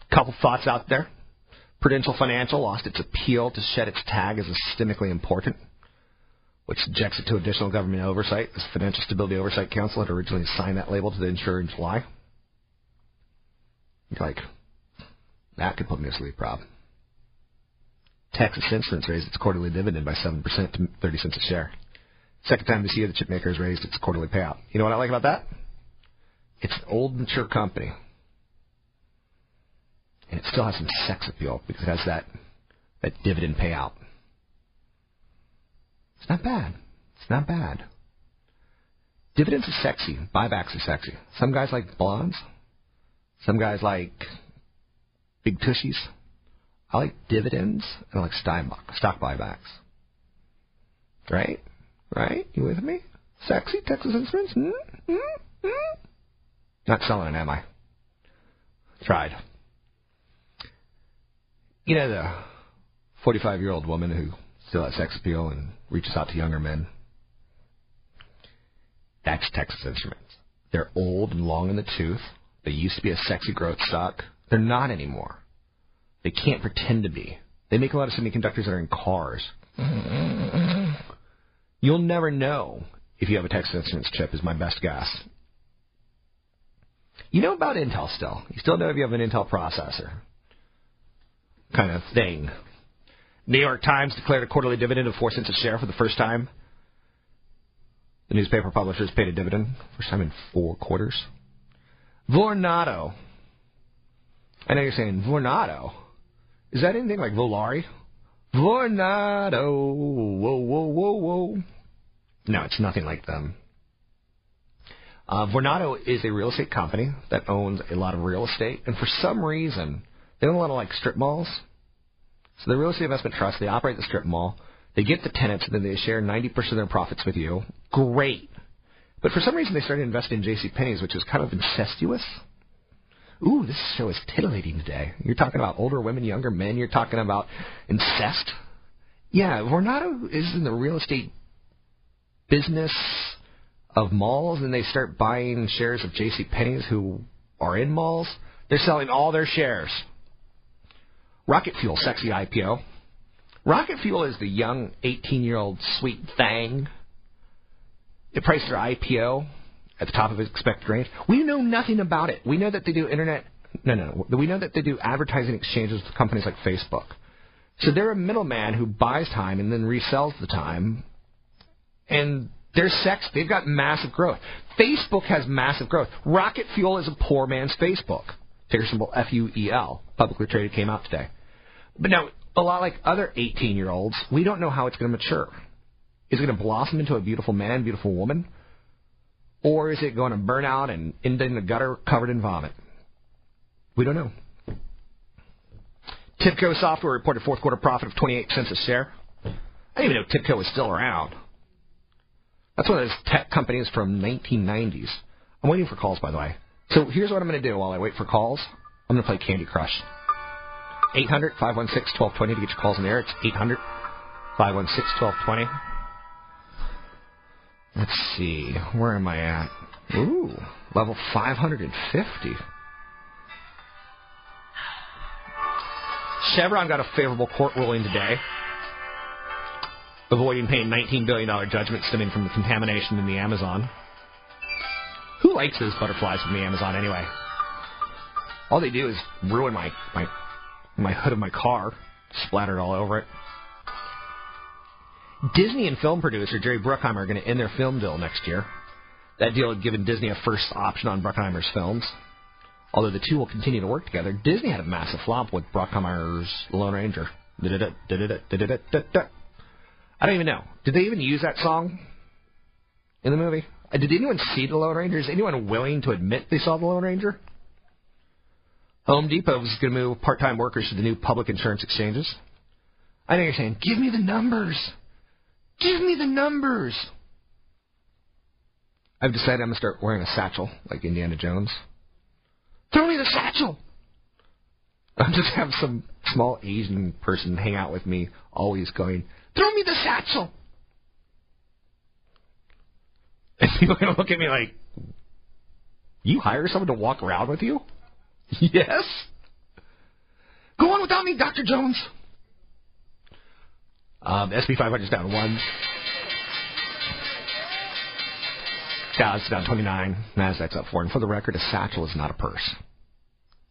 Couple thoughts out there. Prudential Financial lost its appeal to shed its tag as a systemically important, which subjects it to additional government oversight. The Financial Stability Oversight Council had originally assigned that label to the insurer in July. Like, that could put me to sleep, Rob. Texas Instruments raised its quarterly dividend by 7% to 30 cents a share. Second time this year the chip maker has raised its quarterly payout. You know what I like about that? It's an old, mature company. And it still has some sex appeal because it has that, that dividend payout. It's not bad. It's not bad. Dividends are sexy. Buybacks are sexy. Some guys like blondes. Some guys like big tushies. I like dividends and I like stock buybacks. Right? Right? You with me? Sexy Texas Instruments? Mm? Mm? Mm? Not selling am I? Tried. You know the 45 year old woman who still has sex appeal and reaches out to younger men? That's Texas Instruments. They're old and long in the tooth. They used to be a sexy growth stock. They're not anymore. They can't pretend to be. They make a lot of semiconductors that are in cars. You'll never know if you have a Texas Instruments chip, is my best guess. You know about Intel still. You still know if you have an Intel processor. Kind of thing. New York Times declared a quarterly dividend of 4 cents a share for the first time. The newspaper publishers paid a dividend, first time in four quarters. Vornado. I know you're saying Vornado. Is that anything like Volare? Vornado. Whoa, whoa, whoa, whoa. No, it's nothing like them. Uh, Vornado is a real estate company that owns a lot of real estate, and for some reason, they own a lot of like strip malls. So the real estate investment trust, they operate the strip mall. They get the tenants, and then they share 90% of their profits with you. Great. But for some reason, they started investing in J.C. Penney's, which is kind of incestuous. Ooh, this show is titillating today. You're talking about older women, younger men. You're talking about incest. Yeah, Vornado is in the real estate business of malls, and they start buying shares of J.C. Penney's who are in malls. They're selling all their shares. Rocket Fuel, sexy IPO. Rocket Fuel is the young 18 year old sweet thing. It priced their IPO at the top of its expected range. We know nothing about it. We know that they do internet. No, no, no. We know that they do advertising exchanges with companies like Facebook. So they're a middleman who buys time and then resells the time. And they're sex. They've got massive growth. Facebook has massive growth. Rocket Fuel is a poor man's Facebook. Ticker symbol F U E L. Publicly traded came out today. But now, a lot like other 18 year olds, we don't know how it's going to mature. Is it going to blossom into a beautiful man, beautiful woman? Or is it going to burn out and end in the gutter covered in vomit? We don't know. TIBCO Software reported fourth quarter profit of 28 cents a share. I didn't even know TIBCO was still around. That's one of those tech companies from 1990s. I'm waiting for calls, by the way. So here's what I'm going to do while I wait for calls. I'm going to play Candy Crush. 800 516 1220 to get your calls in the air. It's 800 516 1220. Let's see. Where am I at? Ooh, level 550. Chevron got a favorable court ruling today, avoiding paying $19 billion judgment stemming from the contamination in the Amazon. Who likes those butterflies from the Amazon anyway? All they do is ruin my, my my hood of my car, splattered all over it. Disney and film producer Jerry Bruckheimer are going to end their film deal next year. That deal had given Disney a first option on Bruckheimer's films. Although the two will continue to work together, Disney had a massive flop with Bruckheimer's Lone Ranger. I don't even know. Did they even use that song in the movie? Uh, did anyone see the Lone Ranger? Is anyone willing to admit they saw the Lone Ranger? Home Depot is going to move part-time workers to the new public insurance exchanges. I know you're saying, give me the numbers. Give me the numbers. I've decided I'm going to start wearing a satchel like Indiana Jones. Throw me the satchel. I'm just have some small Asian person hang out with me, always going, throw me the satchel. And people are going to look at me like, you hire someone to walk around with you? Yes? Go on without me, Dr. Jones. Um, SP 500 is down one. Dow's down 29. Nasdaq's up four. And for the record, a satchel is not a purse.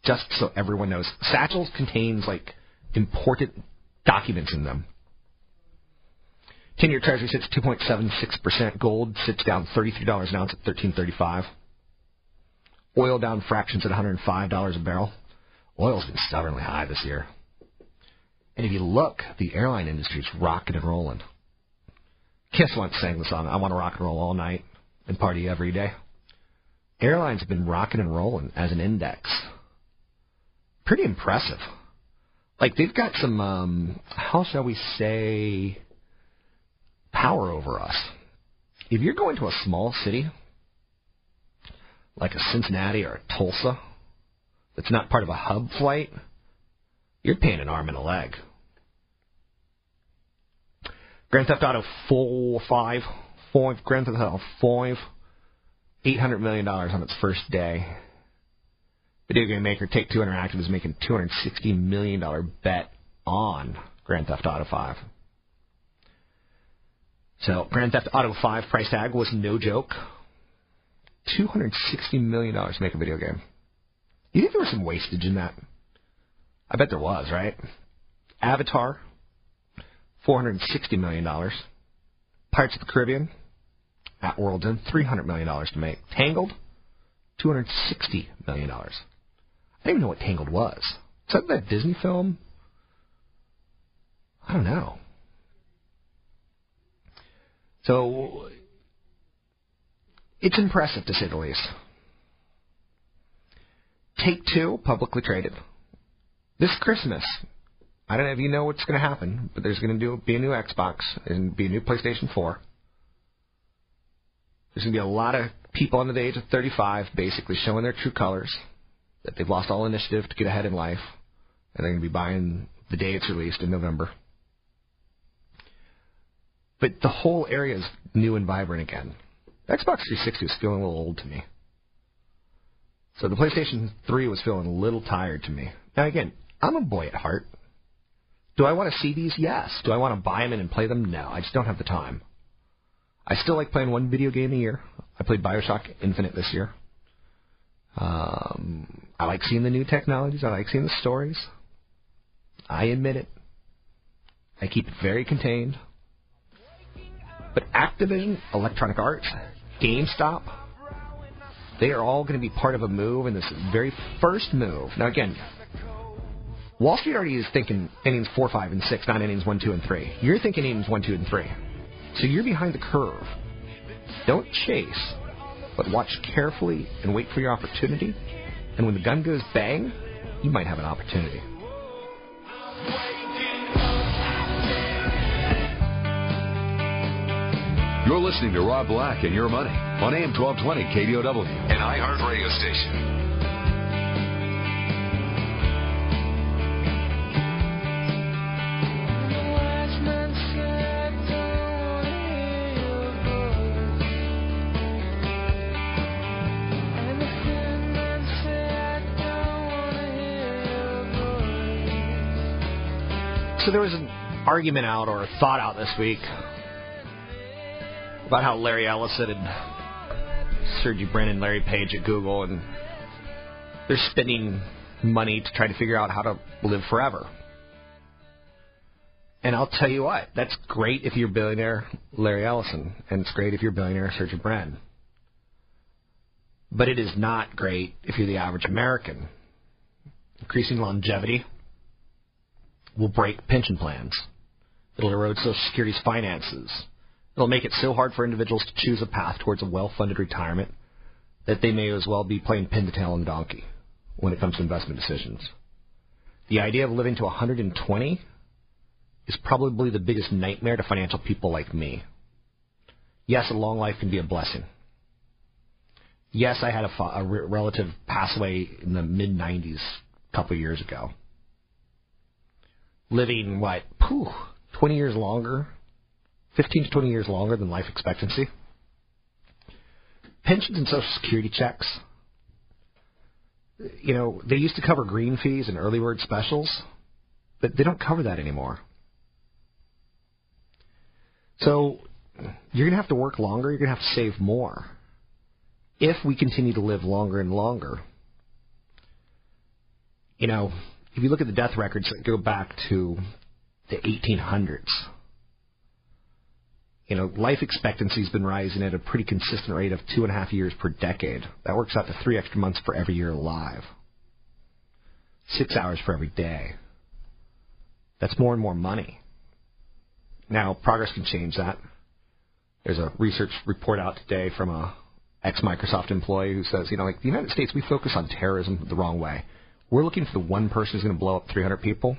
Just so everyone knows, satchels contains like important documents in them. 10 year Treasury sits 2.76%. Gold sits down $33 an ounce at 13.35. Oil down fractions at $105 a barrel. Oil's been stubbornly high this year. And if you look, the airline industry's rocking and rolling. Kiss once sang the song, I want to rock and roll all night and party every day. Airlines have been rocking and rolling as an index. Pretty impressive. Like they've got some, um, how shall we say, power over us. If you're going to a small city, like a Cincinnati or a Tulsa, that's not part of a hub flight, you're paying an arm and a leg. Grand Theft Auto 4, 5, 5, Grand Theft Auto 5, $800 million on its first day. Video game maker Take Two Interactive is making $260 million bet on Grand Theft Auto 5. So, Grand Theft Auto 5 price tag was no joke. $260 million to make a video game. You think there was some wastage in that? I bet there was, right? Avatar, $460 million. Pirates of the Caribbean, at World's End, $300 million to make. Tangled, $260 million. I didn't even know what Tangled was. Is that that Disney film? I don't know. So, it's impressive to say the least. Take Two, publicly traded. This Christmas, I don't know if you know what's going to happen, but there's going to be a new Xbox and be a new PlayStation 4. There's going to be a lot of people under the age of 35 basically showing their true colors, that they've lost all initiative to get ahead in life, and they're going to be buying the day it's released in November. But the whole area is new and vibrant again. Xbox 360 is feeling a little old to me. So the PlayStation 3 was feeling a little tired to me. Now again, I'm a boy at heart. Do I want to see these? Yes. Do I want to buy them in and play them? No. I just don't have the time. I still like playing one video game a year. I played Bioshock Infinite this year. Um, I like seeing the new technologies. I like seeing the stories. I admit it. I keep it very contained. But Activision, Electronic Arts, GameStop, they are all going to be part of a move in this very first move. Now, again, Wall Street already is thinking innings four, five, and six, not innings one, two, and three. You're thinking innings one, two, and three. So you're behind the curve. Don't chase, but watch carefully and wait for your opportunity. And when the gun goes bang, you might have an opportunity. You're listening to Rob Black and Your Money on AM 1220 KDOW, an iHeart radio station. So there was an argument out or a thought out this week about how Larry Ellison and Sergey Brin and Larry Page at Google and they're spending money to try to figure out how to live forever. And I'll tell you what, that's great if you're billionaire Larry Ellison, and it's great if you're billionaire Sergey Brin. But it is not great if you're the average American. Increasing longevity will break pension plans. It'll erode Social Security's finances. It'll make it so hard for individuals to choose a path towards a well-funded retirement that they may as well be playing pin the tail on the donkey when it comes to investment decisions. The idea of living to 120 is probably the biggest nightmare to financial people like me. Yes, a long life can be a blessing. Yes, I had a, a relative pass away in the mid 90s a couple of years ago living what, pooh, 20 years longer, 15 to 20 years longer than life expectancy. Pensions and Social Security checks. You know, they used to cover green fees and early bird specials, but they don't cover that anymore. So you're going to have to work longer, you're going to have to save more if we continue to live longer and longer. You know, if you look at the death records that go back to the 1800s. You know, life expectancy's been rising at a pretty consistent rate of two and a half years per decade. That works out to three extra months for every year alive. Six hours for every day. That's more and more money. Now, progress can change that. There's a research report out today from a ex Microsoft employee who says, you know, like the United States, we focus on terrorism the wrong way. We're looking for the one person who's going to blow up 300 people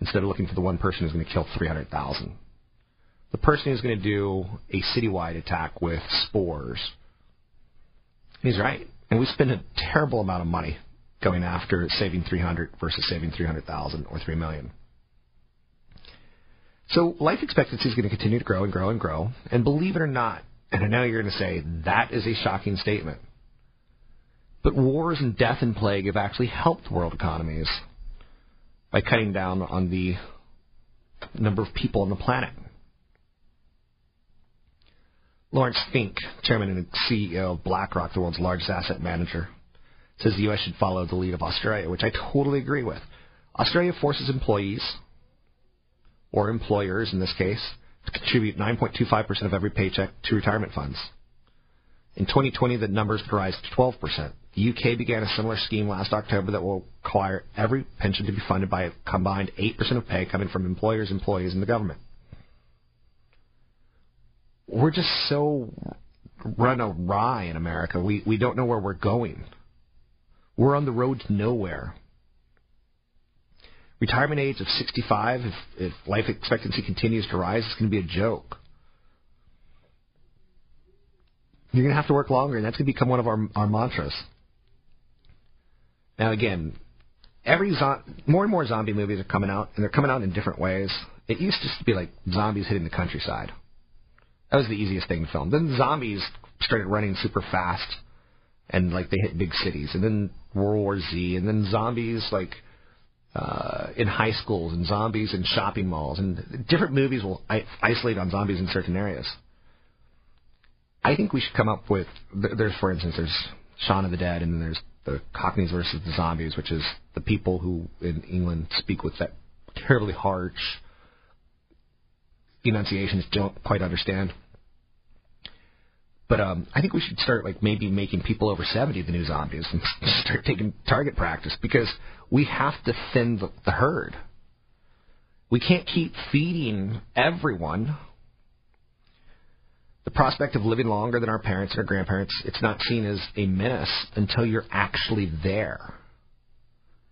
instead of looking for the one person who's going to kill 300,000. The person who's going to do a citywide attack with spores. He's right. And we spend a terrible amount of money going after saving 300 versus saving 300,000 or 3 million. So life expectancy is going to continue to grow and grow and grow. And believe it or not, and I know you're going to say that is a shocking statement. But wars and death and plague have actually helped world economies by cutting down on the number of people on the planet. Laurence Fink, chairman and CEO of BlackRock, the world's largest asset manager, says the U.S. should follow the lead of Australia, which I totally agree with. Australia forces employees, or employers in this case, to contribute 9.25% of every paycheck to retirement funds. In 2020, the numbers rise to 12%. The UK began a similar scheme last October that will require every pension to be funded by a combined 8% of pay coming from employers, employees, and the government. We're just so run awry in America. We, we don't know where we're going. We're on the road to nowhere. Retirement age of 65, if, if life expectancy continues to rise, it's going to be a joke. You're going to have to work longer, and that's going to become one of our, our mantras. Now, again, every zo- more and more zombie movies are coming out, and they're coming out in different ways. It used to be like zombies hitting the countryside. That was the easiest thing to film. Then zombies started running super fast, and like they hit big cities. And then World War Z, and then zombies like uh, in high schools, and zombies in shopping malls, and different movies will isolate on zombies in certain areas. I think we should come up with. There's, for instance, there's Shaun of the Dead, and then there's the Cockneys versus the Zombies, which is the people who in England speak with that terribly harsh enunciations don't quite understand. But um, I think we should start like maybe making people over 70 the new zombies and start taking target practice because we have to thin the, the herd. We can't keep feeding everyone the prospect of living longer than our parents and our grandparents, it's not seen as a menace until you're actually there.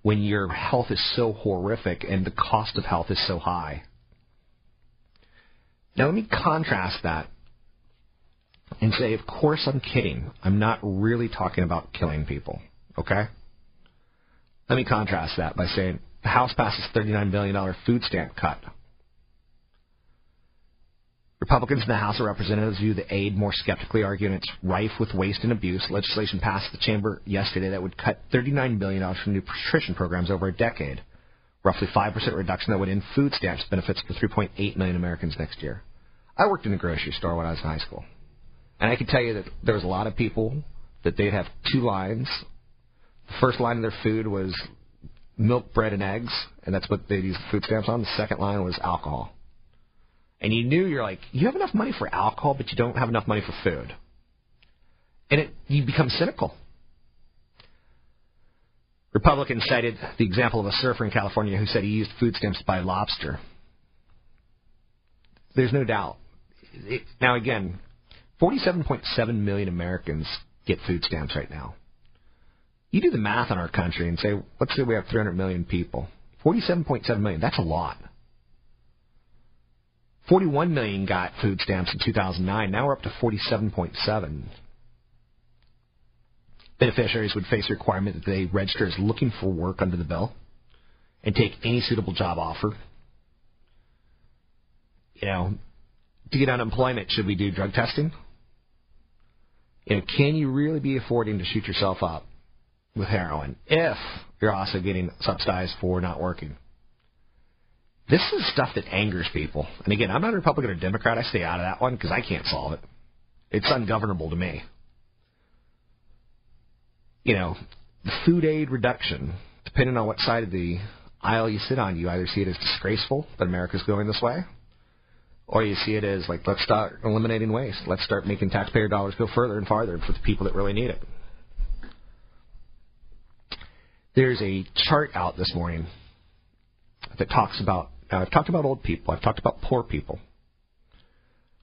When your health is so horrific and the cost of health is so high. Now let me contrast that and say, of course I'm kidding. I'm not really talking about killing people. Okay? Let me contrast that by saying the House passes $39 billion food stamp cut. Republicans in the House of Representatives view the aid more skeptically, arguing it's rife with waste and abuse. Legislation passed the chamber yesterday that would cut $39 billion from nutrition programs over a decade, roughly 5% reduction that would end food stamps benefits for 3.8 million Americans next year. I worked in a grocery store when I was in high school, and I can tell you that there was a lot of people that they'd have two lines. The first line of their food was milk, bread, and eggs, and that's what they'd use the food stamps on. The second line was alcohol and you knew you're like you have enough money for alcohol, but you don't have enough money for food, and it you become cynical. Republicans cited the example of a surfer in California who said he used food stamps to buy lobster. There's no doubt. It, now again, 47.7 million Americans get food stamps right now. You do the math on our country and say, let's say we have 300 million people. 47.7 million, that's a lot. 41 million got food stamps in 2009. Now we're up to 47.7. Beneficiaries would face a requirement that they register as looking for work under the bill and take any suitable job offer. You know, to get unemployment, should we do drug testing? You know, can you really be affording to shoot yourself up with heroin if you're also getting subsidized for not working? This is stuff that angers people. And again, I'm not a Republican or Democrat. I stay out of that one because I can't solve it. It's ungovernable to me. You know, the food aid reduction, depending on what side of the aisle you sit on, you either see it as disgraceful that America's going this way, or you see it as like, let's start eliminating waste. Let's start making taxpayer dollars go further and farther for the people that really need it. There's a chart out this morning that talks about, now I've talked about old people, I've talked about poor people.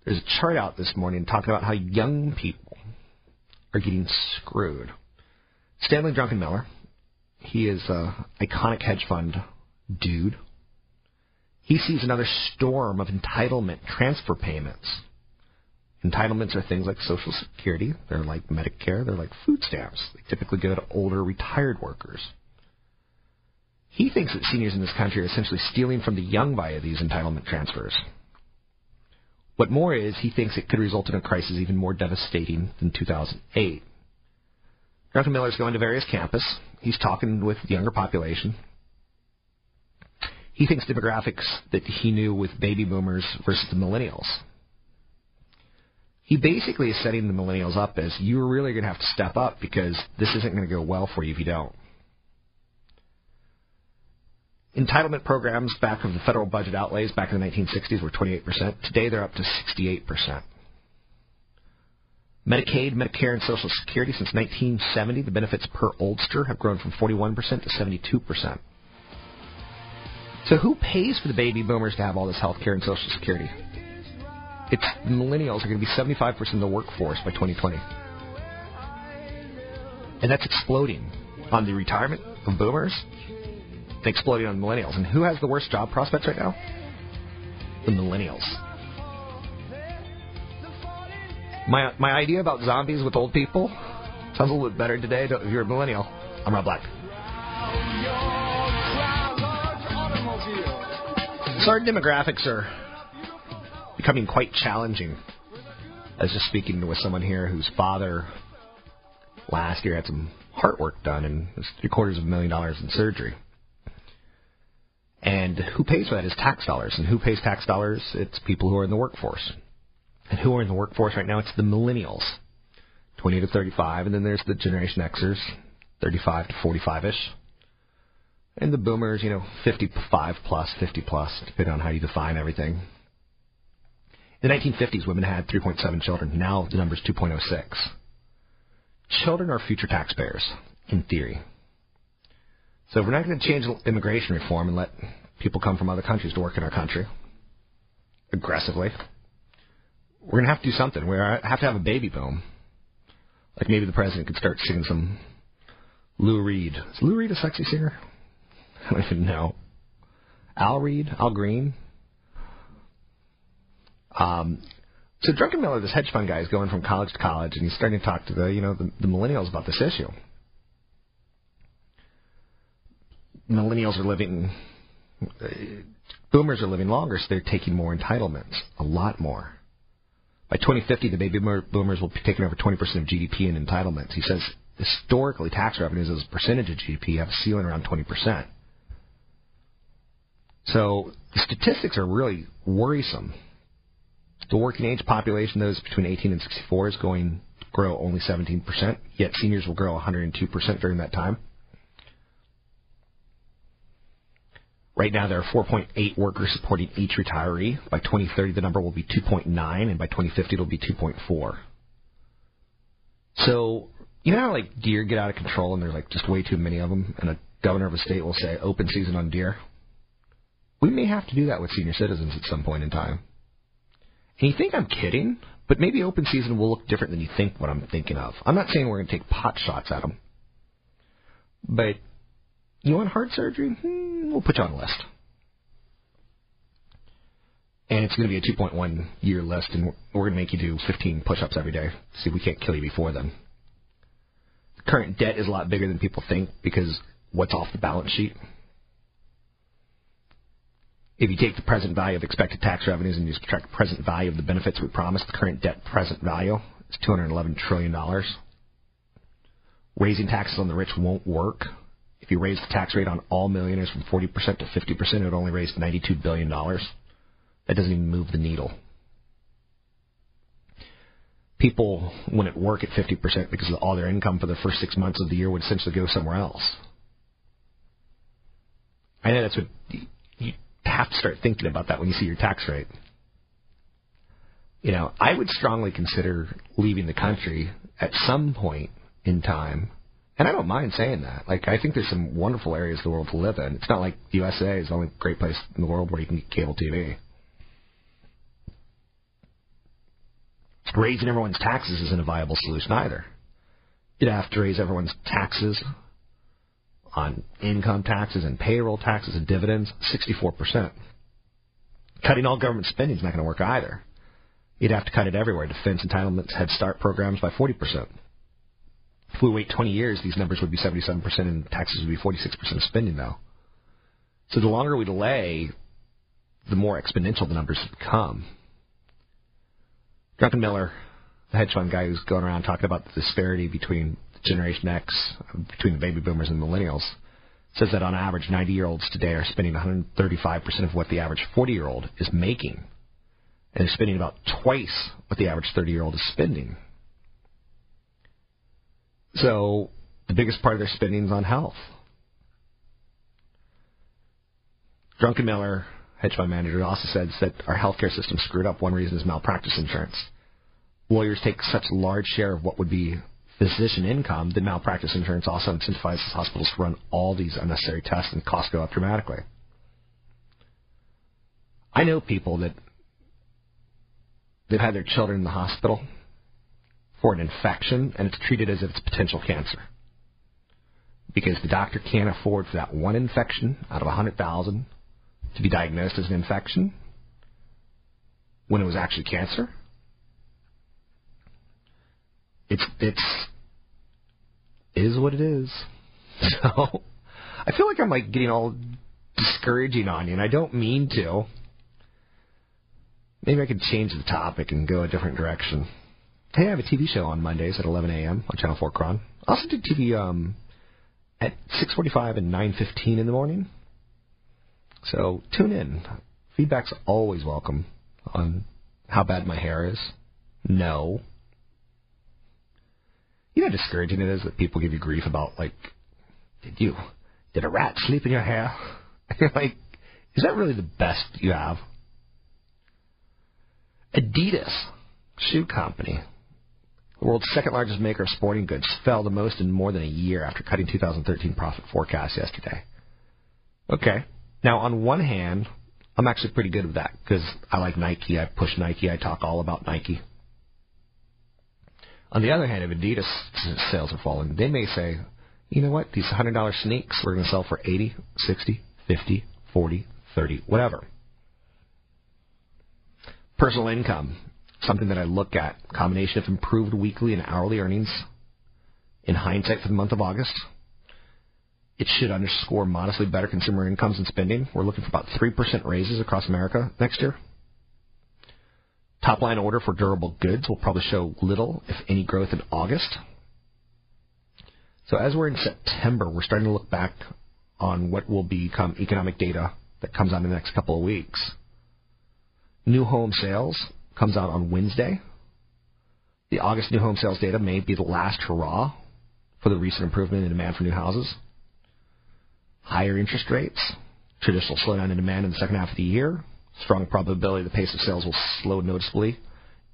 There's a chart out this morning talking about how young people are getting screwed. Stanley Druckenmiller, he is an iconic hedge fund dude. He sees another storm of entitlement transfer payments. Entitlements are things like Social Security, they're like Medicare, they're like food stamps. They typically go to older retired workers. He thinks that seniors in this country are essentially stealing from the young via these entitlement transfers. What more is, he thinks it could result in a crisis even more devastating than 2008. Druckenmiller's going to various campuses. He's talking with the younger population. He thinks demographics that he knew with baby boomers versus the millennials. He basically is setting the millennials up as you're really going to have to step up because this isn't going to go well for you if you don't. Entitlement programs back of the federal budget outlays back in the 1960s were 28%. Today they're up to 68%. Medicaid, Medicare, and Social Security since 1970, the benefits per oldster have grown from 41% to 72%. So who pays for the baby boomers to have all this health care and Social Security? It's the millennials are going to be 75% of the workforce by 2020. And that's exploding on the retirement of boomers and exploding on millennials. And who has the worst job prospects right now? The millennials. My my idea about zombies with old people sounds a little bit better today. If you're a millennial, I'm Rob Black. Our demographics are becoming quite challenging. I was just speaking with someone here whose father last year had some heart work done and was three quarters of a million dollars in surgery. And who pays for that is tax dollars. And who pays tax dollars? It's people who are in the workforce. And who are in the workforce right now? It's the millennials, 20 to 35. And then there's the Generation Xers, 35 to 45 ish. And the boomers, you know, 55 plus, 50 plus, depending on how you define everything. In the 1950s, women had 3.7 children. Now the number is 2.06. Children are future taxpayers, in theory. So if we're not going to change immigration reform and let people come from other countries to work in our country aggressively, we're going to have to do something. We have to have a baby boom. Like maybe the president could start singing some Lou Reed. Is Lou Reed a sexy singer? I don't even know. Al Reed, Al Green. Um, so Druckenmiller, this hedge fund guy, is going from college to college, and he's starting to talk to the you know the, the millennials about this issue. millennials are living, uh, boomers are living longer, so they're taking more entitlements, a lot more. By 2050, the baby boomers will be taking over 20% of GDP in entitlements. He says historically, tax revenues as a percentage of GDP have a ceiling around 20%. So statistics are really worrisome. The working age population, those between 18 and 64, is going to grow only 17%, yet seniors will grow 102% during that time. Right now, there are 4.8 workers supporting each retiree. By 2030, the number will be 2.9, and by 2050, it'll be 2.4. So, you know how like deer get out of control and there's like just way too many of them, and a governor of a state will say open season on deer? We may have to do that with senior citizens at some point in time. And you think I'm kidding, but maybe open season will look different than you think what I'm thinking of. I'm not saying we're going to take pot shots at them. But you want heart surgery? Hmm, we'll put you on a list. And it's going to be a 2.1 year list, and we're going to make you do 15 push ups every day. See we can't kill you before then. The current debt is a lot bigger than people think because what's off the balance sheet? If you take the present value of expected tax revenues and you subtract the present value of the benefits we promised, the current debt present value is $211 trillion. Raising taxes on the rich won't work if you raise the tax rate on all millionaires from 40% to 50%, it would only raise $92 billion. That doesn't even move the needle. People wouldn't work at 50% because all their income for the first six months of the year would essentially go somewhere else. I know that's what have to start thinking about that when you see your tax rate. You know, I would strongly consider leaving the country at some point in time. And I don't mind saying that. Like, I think there's some wonderful areas of the world to live in. It's not like the USA is the only great place in the world where you can get cable TV. Raising everyone's taxes isn't a viable solution either. You'd have to raise everyone's taxes on income taxes and payroll taxes and dividends 64%. Cutting all government spending is not going to work either. You'd have to cut it everywhere defense, entitlements, Head Start programs by 40%. If we wait 20 years, these numbers would be 77% and taxes would be 46% of spending though. So the longer we delay, the more exponential the numbers become. Druckenmiller, the hedge fund guy who's going around talking about the disparity between Generation X, between the baby boomers and millennials, says that on average, 90 year olds today are spending 135% of what the average 40 year old is making. And they're spending about twice what the average 30 year old is spending. So the biggest part of their spending is on health. Druckenmiller, hedge fund manager, also says that our healthcare system screwed up. One reason is malpractice insurance. Lawyers take such a large share of what would be physician income that malpractice insurance also incentivizes hospitals to run all these unnecessary tests and costs go up dramatically. I know people that they've had their children in the hospital for an infection and it's treated as if it's potential cancer. Because the doctor can't afford for that one infection out of a hundred thousand to be diagnosed as an infection when it was actually cancer. It's it's is what it is. So I feel like I'm like getting all discouraging on you, and I don't mean to. Maybe I could change the topic and go a different direction. Hey, I have a TV show on Mondays at 11 a.m. on Channel 4 KRON. I also do TV um, at 6:45 and 9:15 in the morning. So tune in. Feedback's always welcome on how bad my hair is. No. You know how discouraging it is that people give you grief about like, did you, did a rat sleep in your hair? You're like, is that really the best you have? Adidas, shoe company, the world's second largest maker of sporting goods, fell the most in more than a year after cutting 2013 profit forecast yesterday. Okay. Now, on one hand, I'm actually pretty good with that because I like Nike. I push Nike. I talk all about Nike. On the other hand, if Adidas sales are falling, they may say, you know what, these $100 sneaks we're going to sell for 80, 60, 50, 40, 30, whatever. Personal income something that I look at. Combination of improved weekly and hourly earnings. In hindsight, for the month of August, it should underscore modestly better consumer incomes and spending. We're looking for about 3% raises across America next year. Top line order for durable goods will probably show little, if any, growth in August. So as we're in September, we're starting to look back on what will become economic data that comes out in the next couple of weeks. New home sales comes out on Wednesday. The August new home sales data may be the last hurrah for the recent improvement in demand for new houses. Higher interest rates, traditional slowdown in demand in the second half of the year, strong probability the pace of sales will slow noticeably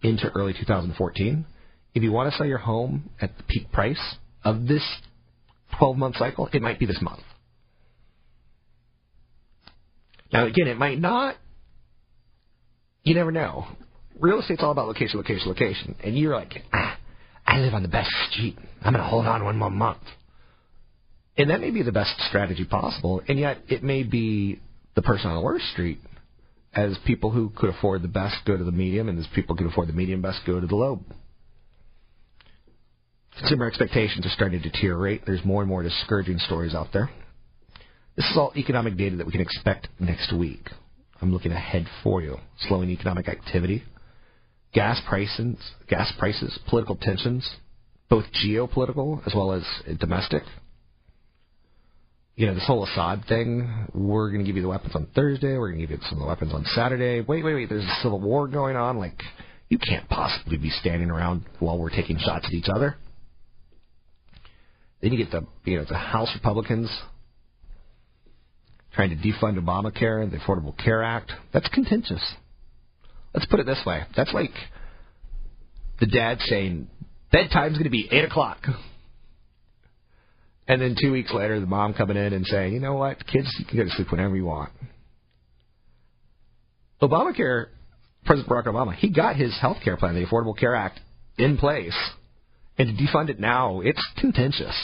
into early 2014. If you want to sell your home at the peak price of this 12 month cycle, it might be this month. Now, again, it might not. You never know real estate's all about location, location, location. And you're like, ah, I live on the best street. I'm going to hold on one more month. And that may be the best strategy possible, and yet it may be the person on the worst street. As people who could afford the best go to the medium, and as people who could afford the medium best go to the low. Consumer expectations are starting to deteriorate. There's more and more discouraging stories out there. This is all economic data that we can expect next week. I'm looking ahead for you. Slowing economic activity, gas prices, gas prices, political tensions, both geopolitical as well as domestic. You know, this whole Assad thing, we're going to give you the weapons on Thursday, we're going to give you some of the weapons on Saturday. Wait, wait, wait, there's a civil war going on. Like, you can't possibly be standing around while we're taking shots at each other. Then you get the, you know, the House Republicans trying to defund Obamacare, and the Affordable Care Act. That's contentious. Let's put it this way. That's like the dad saying, bedtime's going to be 8 o'clock. And then two weeks later, the mom coming in and saying, you know what, kids, you can go to sleep whenever you want. Obamacare, President Barack Obama, he got his health care plan, the Affordable Care Act, in place. And to defund it now, it's contentious.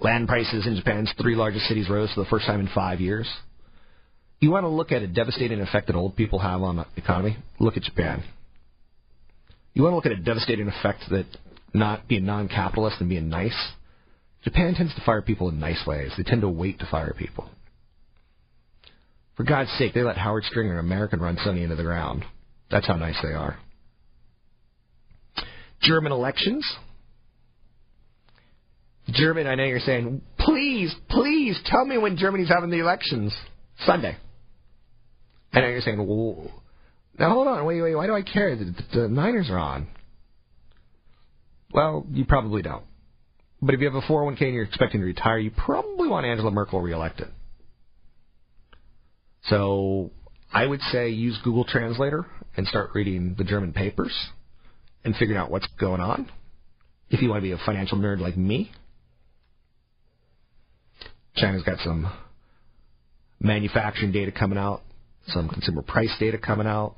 Land prices in Japan's three largest cities rose for the first time in five years. You want to look at a devastating effect that old people have on the economy? Look at Japan. You want to look at a devastating effect that not being non-capitalist and being nice? Japan tends to fire people in nice ways. They tend to wait to fire people. For God's sake, they let Howard Stringer, an American, run Sony into the ground. That's how nice they are. German elections. German, I know you're saying, please, please tell me when Germany's having the elections. Sunday. I know you're saying, well, now hold on, wait, wait, why do I care? The Niners are on. Well, you probably don't. But if you have a 401k and you're expecting to retire, you probably want Angela Merkel reelected. So I would say use Google Translator and start reading the German papers and figuring out what's going on. If you want to be a financial nerd like me, China's got some manufacturing data coming out, some consumer price data coming out.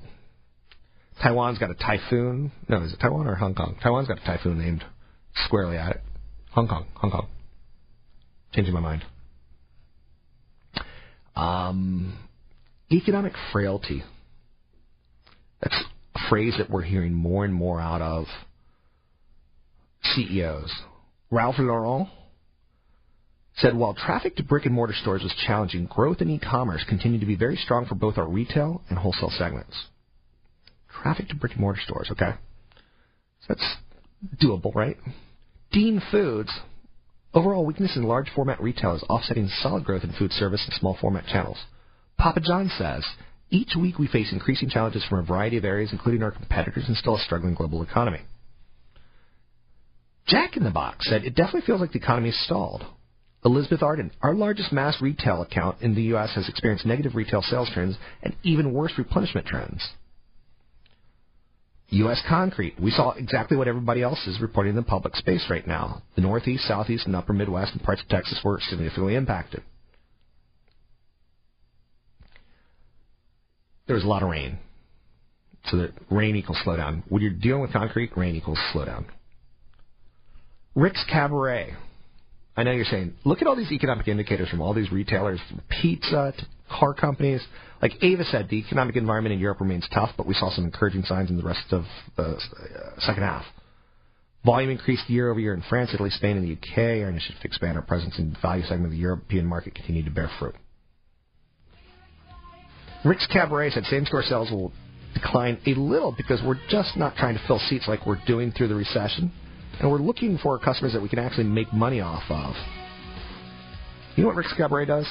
Taiwan's got a typhoon. No, is it Taiwan or Hong Kong? Taiwan's got a typhoon named squarely at it. Hong Kong, Hong Kong. Changing my mind. Um, economic frailty. That's a phrase that we're hearing more and more out of CEOs. Ralph Lauren said while traffic to brick and mortar stores was challenging, growth in e-commerce continued to be very strong for both our retail and wholesale segments. Traffic to brick and mortar stores, okay. So that's doable, right? Dean Foods, overall weakness in large format retail is offsetting solid growth in food service and small format channels. Papa John says, each week we face increasing challenges from a variety of areas, including our competitors and still a struggling global economy. Jack in the Box said, it definitely feels like the economy is stalled. Elizabeth Arden, our largest mass retail account in the U.S., has experienced negative retail sales trends and even worse replenishment trends. U.S. Concrete, we saw exactly what everybody else is reporting in the public space right now. The Northeast, Southeast, and Upper Midwest and parts of Texas were significantly impacted. There was a lot of rain. So that rain equals slowdown. When you're dealing with concrete, rain equals slowdown. Rick's Cabaret, I know you're saying, look at all these economic indicators from all these retailers, from pizza to car companies. Like Ava said, the economic environment in Europe remains tough, but we saw some encouraging signs in the rest of the uh, second half. Volume increased year over year in France, Italy, Spain, and the UK. Our initiative to expand our presence in the value segment of the European market continued to bear fruit. Rick's Cabaret said same-store sales will decline a little because we're just not trying to fill seats like we're doing through the recession and we're looking for customers that we can actually make money off of. You know what Rick's Cabaret does?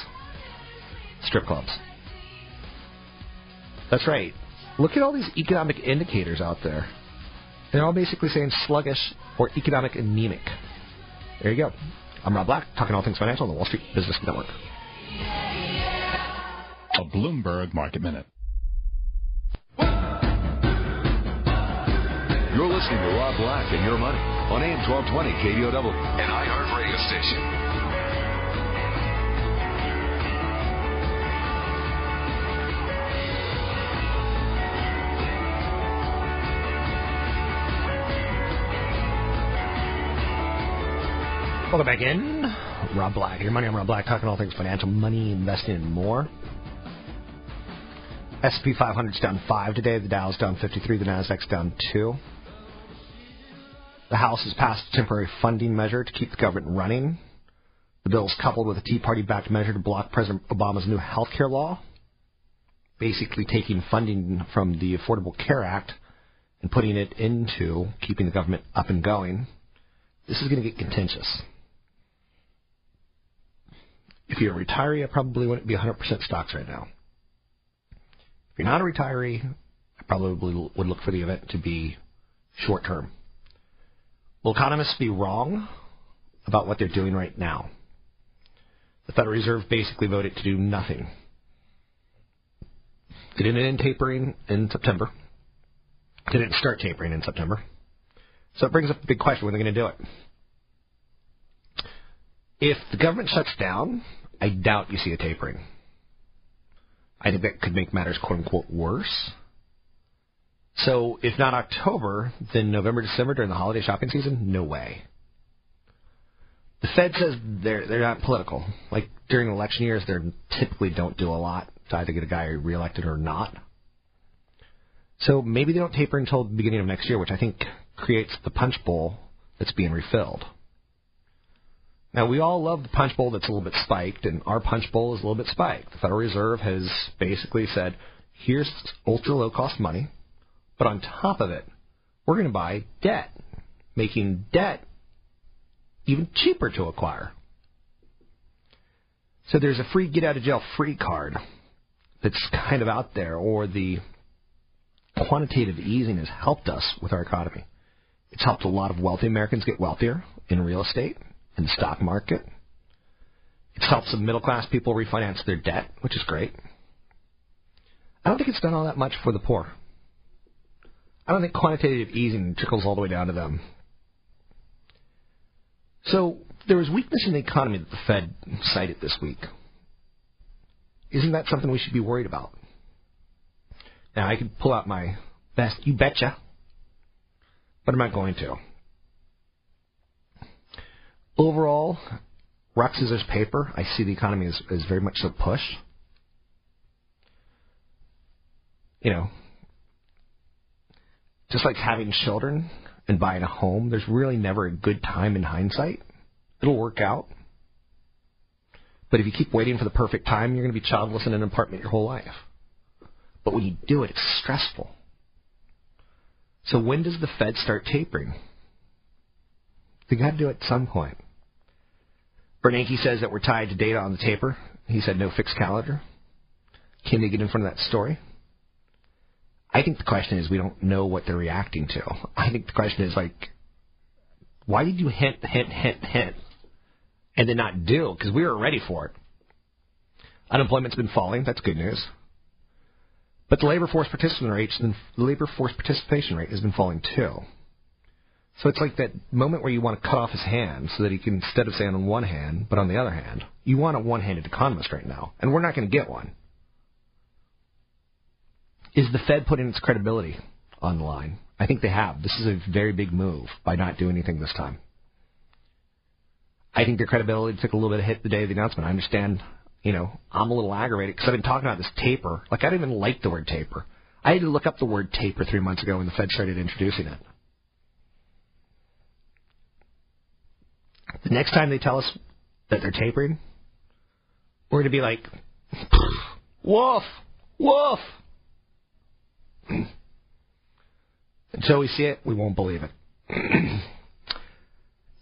Strip clubs. That's right. Look at all these economic indicators out there. They're all basically saying sluggish or economic anemic. There you go. I'm Rob Black, talking all things financial on the Wall Street Business Network. A Bloomberg Market Minute. You're listening to Rob Black and Your Money on AM 1220 KDOW, an iHeart radio station. Welcome back in. Rob Black, your money. I'm Rob Black, talking all things financial, money, investing, and more. S&P 500's down five today. The Dow's down 53. The Nasdaq's down two. The House has passed a temporary funding measure to keep the government running. The bill is coupled with a Tea Party backed measure to block President Obama's new health care law, basically taking funding from the Affordable Care Act and putting it into keeping the government up and going. This is going to get contentious. If you're a retiree, I probably wouldn't be 100% stocks right now. If you're not a retiree, I probably would look for the event to be short term. Will economists be wrong about what they're doing right now? The Federal Reserve basically voted to do nothing. They didn't end tapering in September. They didn't start tapering in September. So it brings up the big question when are they going to do it? If the government shuts down, I doubt you see a tapering. I think that could make matters quote unquote worse. So if not October, then November, December during the holiday shopping season, no way. The Fed says they're they're not political. Like during election years, they typically don't do a lot to either get a guy reelected or not. So maybe they don't taper until the beginning of next year, which I think creates the punch bowl that's being refilled. Now we all love the punch bowl that's a little bit spiked, and our punch bowl is a little bit spiked. The Federal Reserve has basically said, "Here's ultra low cost money, but on top of it, we're going to buy debt, making debt even cheaper to acquire." So there's a free get out of jail free card that's kind of out there, or the quantitative easing has helped us with our economy. It's helped a lot of wealthy Americans get wealthier in real estate in the stock market. It's helped some middle class people refinance their debt, which is great. I don't think it's done all that much for the poor. I don't think quantitative easing trickles all the way down to them. So there was weakness in the economy that the Fed cited this week. Isn't that something we should be worried about? Now I could pull out my best you betcha, but I'm not going to overall, rock, scissors, paper, I see the economy as, as very much a push. You know, just like having children and buying a home, there's really never a good time in hindsight. It'll work out. But if you keep waiting for the perfect time, you're going to be childless in an apartment your whole life. But when you do it, it's stressful. So when does the Fed start tapering? They got to do it at some point. Bernanke says that we're tied to data on the taper. He said no fixed calendar. Can they get in front of that story? I think the question is we don't know what they're reacting to. I think the question is like, why did you hint, hint, hint, hint, and then not do? Because we were ready for it. Unemployment's been falling. That's good news. But the labor force participation rate, the labor force participation rate has been falling too. So it's like that moment where you want to cut off his hand so that he can, instead of saying on one hand, but on the other hand, you want a one-handed economist right now, and we're not going to get one. Is the Fed putting its credibility on the line? I think they have. This is a very big move by not doing anything this time. I think their credibility took a little bit of hit the day of the announcement. I understand, you know, I'm a little aggravated because I've been talking about this taper. Like, I don't even like the word taper. I had to look up the word taper three months ago when the Fed started introducing it. The next time they tell us that they're tapering, we're going to be like, woof, woof. Until we see it, we won't believe it.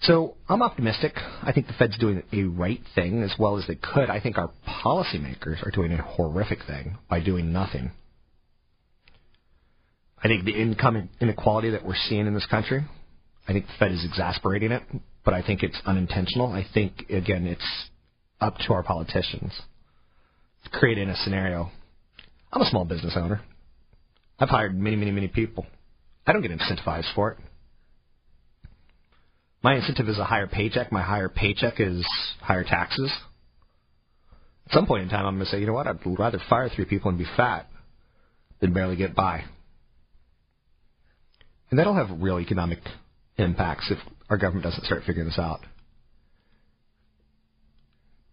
so I'm optimistic. I think the Fed's doing a right thing as well as they could. I think our policymakers are doing a horrific thing by doing nothing. I think the income inequality that we're seeing in this country, I think the Fed is exasperating it but I think it's unintentional. I think again, it's up to our politicians to create in a scenario. I'm a small business owner. I've hired many, many, many people. I don't get incentivized for it. My incentive is a higher paycheck. My higher paycheck is higher taxes. At some point in time, I'm going to say, you know what? I'd rather fire three people and be fat than barely get by. And that'll have real economic impacts if our government doesn't start figuring this out.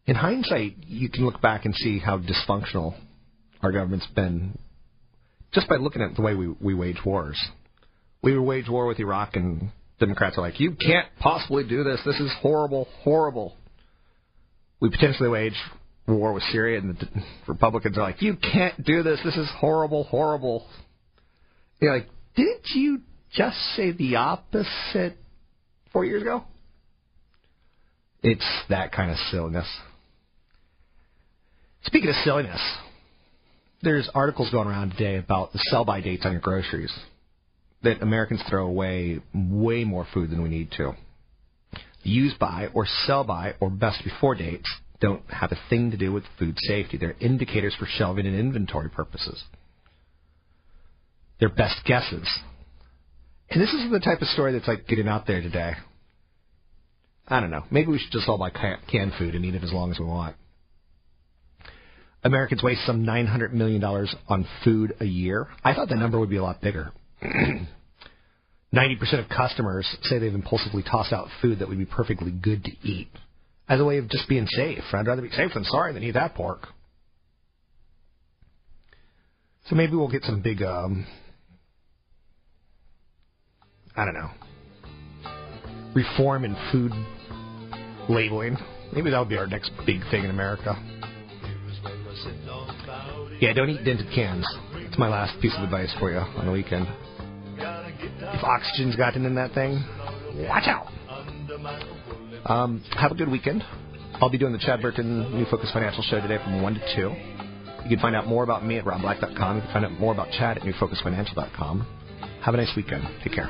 In hindsight, you can look back and see how dysfunctional our government's been just by looking at the way we, we wage wars. We wage war with Iraq, and Democrats are like, you can't possibly do this. This is horrible, horrible. We potentially wage war with Syria, and the Republicans are like, you can't do this. This is horrible, horrible. You're like, didn't you just say the opposite four years ago? It's that kind of silliness. Speaking of silliness, there's articles going around today about the sell by dates on your groceries. That Americans throw away way more food than we need to. The use by or sell by or best before dates don't have a thing to do with food safety. They're indicators for shelving and inventory purposes. They're best guesses. And this is the type of story that's like getting out there today. I don't know. Maybe we should just all buy canned food and eat it as long as we want. Americans waste some $900 million on food a year. I thought the number would be a lot bigger. 90% of customers say they've impulsively tossed out food that would be perfectly good to eat as a way of just being safe. I'd rather be safe than sorry than eat that pork. So maybe we'll get some big, um, I don't know, reform in food labeling. Maybe that would be our next big thing in America. Yeah, don't eat dented cans. It's my last piece of advice for you on the weekend. If oxygen's gotten in that thing, watch out. Um, have a good weekend. I'll be doing the Chad Burton New Focus Financial Show today from 1 to 2. You can find out more about me at robblack.com. You can find out more about Chad at newfocusfinancial.com. Have a nice weekend. Take care.